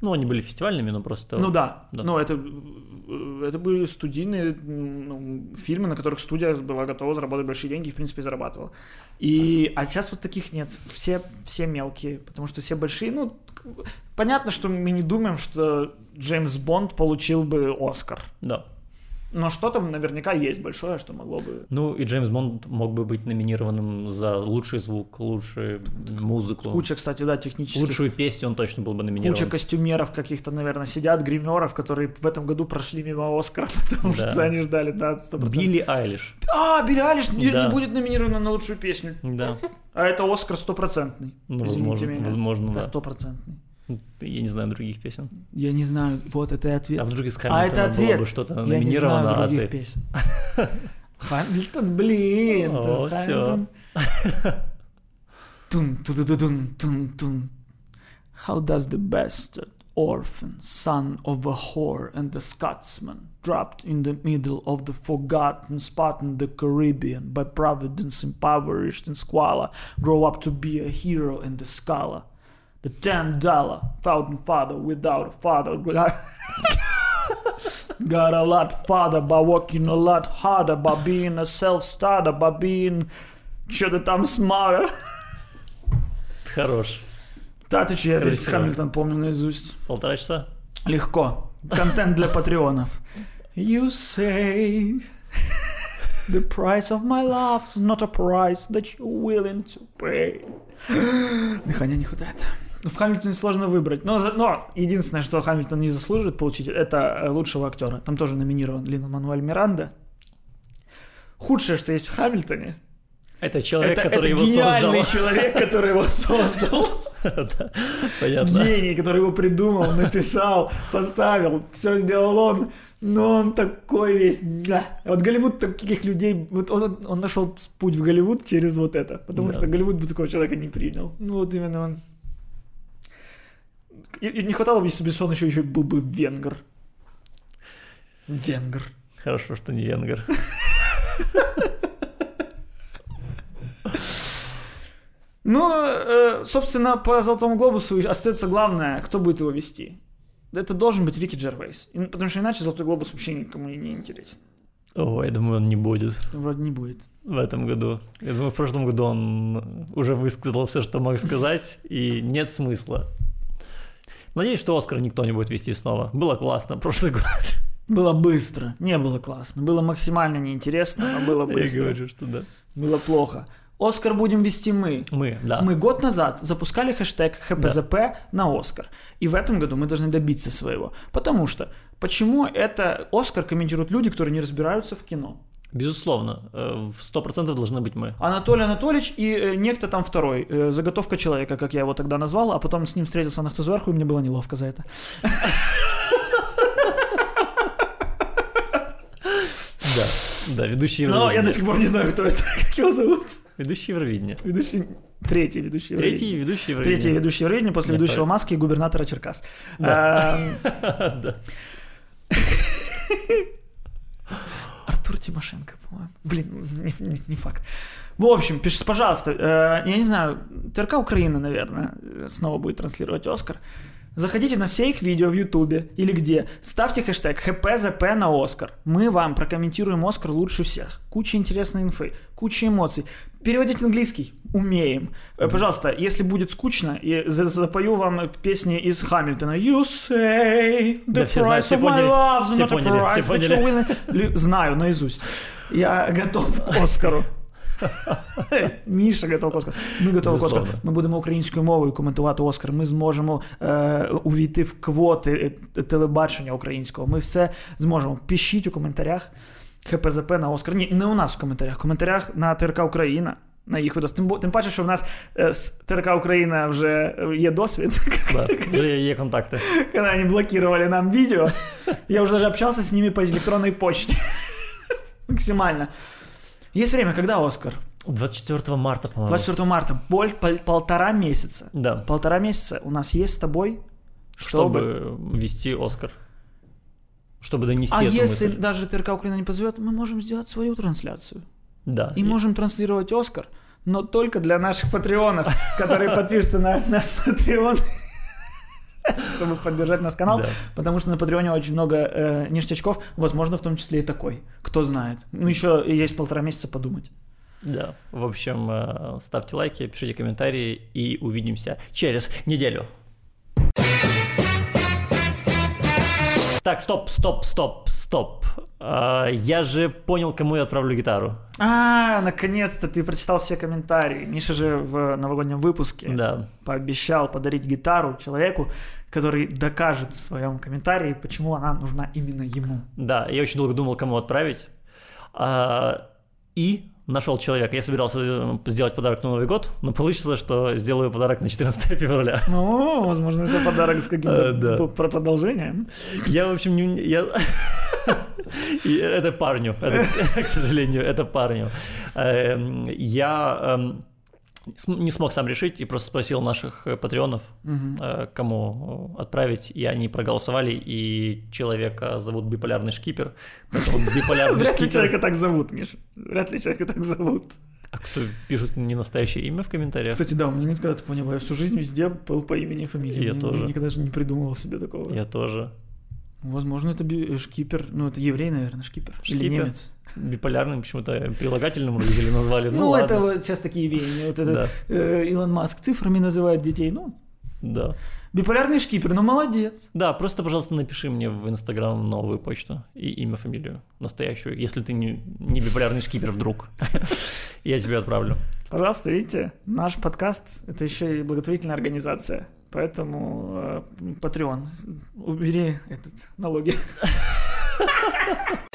Ну, они были фестивальными, но просто... Ну да, да. но это, э, это были студийные ну, фильмы, на которых студия была готова заработать большие деньги и, в принципе, зарабатывала. И, а сейчас вот таких нет. Все, все мелкие, потому что все большие. Ну, понятно, что мы не думаем, что Джеймс Бонд получил бы Оскар. Да. Но что там наверняка есть большое, что могло бы... Ну, и Джеймс Бонд мог бы быть номинированным за лучший звук, лучшую музыку. Куча, кстати, да, технических... Лучшую песню он точно был бы номинирован. Куча костюмеров каких-то, наверное, сидят, гримеров, которые в этом году прошли мимо Оскара, потому Да. что они ждали, да, 100%. Билли Айлиш. А, Билли Алиш не, Да. не будет номинирована на лучшую песню. Да. А это Оскар стопроцентный. Ну, Извините возможно, меня. возможно, Да, да. стопроцентный. Я не знаю других песен. Я не знаю, вот это и ответ. А вдруг из А Хамилтона это было ответ. бы что-то Я не номинировано, знаю а других ты... песен. Хамильтон, блин. О. Хамильтон. Тун, ту-ду-ду-дун, тун, тун. How does the bastard orphan, son of a whore and a Scotsman, dropped in the middle of the forgotten spot in the Caribbean by providence impoverished in squalor, grow up to be a hero in the scholar? The ten dollar fountain father without a father got a lot farther by working a lot harder, by being a self-starter, by being что-то там смара. Хорош. Да, ты че, я Красиво. Хамильтон помню наизусть. Полтора часа? Легко. Контент для патреонов. You say the price of my love is not a price that you're willing to pay. Дыхания не хватает. В Хамильтоне сложно выбрать. Но, но единственное, что Хамильтон не заслуживает получить, это э, лучшего актера. Там тоже номинирован Лин Мануэль Миранда. Худшее, что есть в Хамильтоне, Это человек, это, который это его гениальный создал. человек, который его создал. Да, Понятно. Гений, который его придумал, написал, поставил, все сделал он. Но он такой весь... Вот Голливуд таких людей... Вот он, он нашел путь в Голливуд через вот это. Потому что Голливуд бы такого человека не принял. Ну вот именно он... И, и не хватало бы, если бы он еще, еще был бы венгр. Венгр. Хорошо, что не венгер. Ну, собственно, по Золотому Глобусу остается главное, кто будет его вести. Это должен быть Рики Джервейс. Потому что иначе Золотой Глобус вообще никому не интересен. О, я думаю, он не будет Вроде не будет. в этом году. Я думаю, в прошлом году он уже высказал все, что мог сказать, и нет смысла. Надеюсь, что Оскар никто не будет вести снова. Было классно прошлый год. Было быстро, не было классно. Было максимально неинтересно, но было Я быстро. говорю, что да. Было плохо. Оскар будем вести мы. Мы, да. Мы год назад запускали хэштег ХПЗП на Оскар. И в этом году мы должны добиться своего. Потому что, почему это Оскар комментируют люди, которые не разбираются в кино? Безусловно, э, в 100% должны быть мы. Анатолий Анатольевич и э, некто там второй, э, заготовка человека, как я его тогда назвал, а потом с ним встретился на сверху, и мне было неловко за это. Да, да, ведущий Но я Евровидения. до сих пор не знаю, кто это, как его зовут. Ведущий Евровидения. Ведущий, третий ведущий. Третий Евровидения. ведущий Евровидения. Третий ведущий Евровидения после Нет, ведущего так. Маски и губернатора Черкас. Да. Артур Тимошенко, по-моему. Блин, не, не- не факт. В общем, пиши, пожалуйста, э, я не знаю, ТРК Украина, наверное, э, снова будет транслировать Оскар. Заходите на все их видео в Ютубе или где, ставьте хэштег ХПЗП на Оскар. Мы вам прокомментируем Оскар лучше всех. Куча интересной инфы, куча эмоций. Переводить английский умеем. Э, Пожалуйста, если будет скучно, и за- запою вам песни из Хамильтона. You say the Да, все знают, price все of my поняли. love is Все not a поняли, все price that поняли. you're willing- Лю- Знаю наизусть. Я готов к Оскару. Міша готов к Оскару. Ми готові к Оскару. Безусловно. Ми будемо українською мовою коментувати Оскар. Ми зможемо е, увійти в квоти е, телебачення українського. Ми все зможемо. Пишіть у коментарях ХПЗП на Оскар. Ні, не у нас в коментарях. В коментарях на ТРК Україна. На їх видос. Тим, бо- тим паче, що в нас е, з ТРК Україна вже є досвід. Да, вже є контакти. когда они блокировали нам видео. Я уже даже общался с ними по электронной почте. Максимально. Есть время, когда Оскар? 24 марта, по-моему. 24 марта. Боль пол- полтора месяца. Да, Полтора месяца у нас есть с тобой, чтобы... чтобы вести Оскар. Чтобы донести А если мысль. даже ТРК Украина не позовет, мы можем сделать свою трансляцию. Да. И можем транслировать Оскар, но только для наших патреонов, которые подпишутся на наш патреон, чтобы поддержать наш канал. Да. Потому что на Патреоне очень много э, ништячков, возможно, в том числе и такой. Кто знает. Ну, еще есть полтора месяца подумать. Да. В общем, э, ставьте лайки, пишите комментарии и увидимся через неделю. Так, стоп, стоп, стоп, стоп. А, я же понял, кому я отправлю гитару. А, наконец-то ты прочитал все комментарии. Миша же в новогоднем выпуске Да. пообещал подарить гитару человеку, который докажет в своем комментарии, почему она нужна именно ему. Да, я очень долго думал, кому отправить. А, и нашел человека. Я собирался э, сделать подарок на Новый год, но получится, что сделаю подарок на 14 февраля. Ну, возможно, это подарок с Э, каким-то да. п- про продолжением. Я, в общем, не... Я... И это парню, это, к сожалению, это парню. Эм, Я эм, не смог сам решить и просто спросил наших э, патреонов, э, кому э, отправить, и они проголосовали, и человека зовут Биполярный Шкипер. Биполярный Вряд ли человека так зовут, Миша. Вряд ли человека так зовут. А кто пишет не настоящее имя в комментариях? Кстати, да, у меня никогда такого не было. Я всю жизнь везде был по имени и фамилии. Я тоже. Никогда же не придумывал себе такого. Я тоже. Возможно, это э, шкипер. Ну, это еврей, наверное, шкипер. Или Шкипер? немец. Биполярным почему-то прилагательным родители назвали. Ну, Ну, ладно. это вот сейчас такие веяния. Вот это Да, э, Илон Маск цифрами называет детей. Ну, да. биполярный шкипер, ну молодец. Да, просто, пожалуйста, напиши мне в Инстаграм новую почту и имя, фамилию настоящую, если ты не, не биполярный шкипер вдруг. Я тебе отправлю. Пожалуйста, видите, наш подкаст это еще и благотворительная организация. Поэтому э, Patreon, убери этот налоги.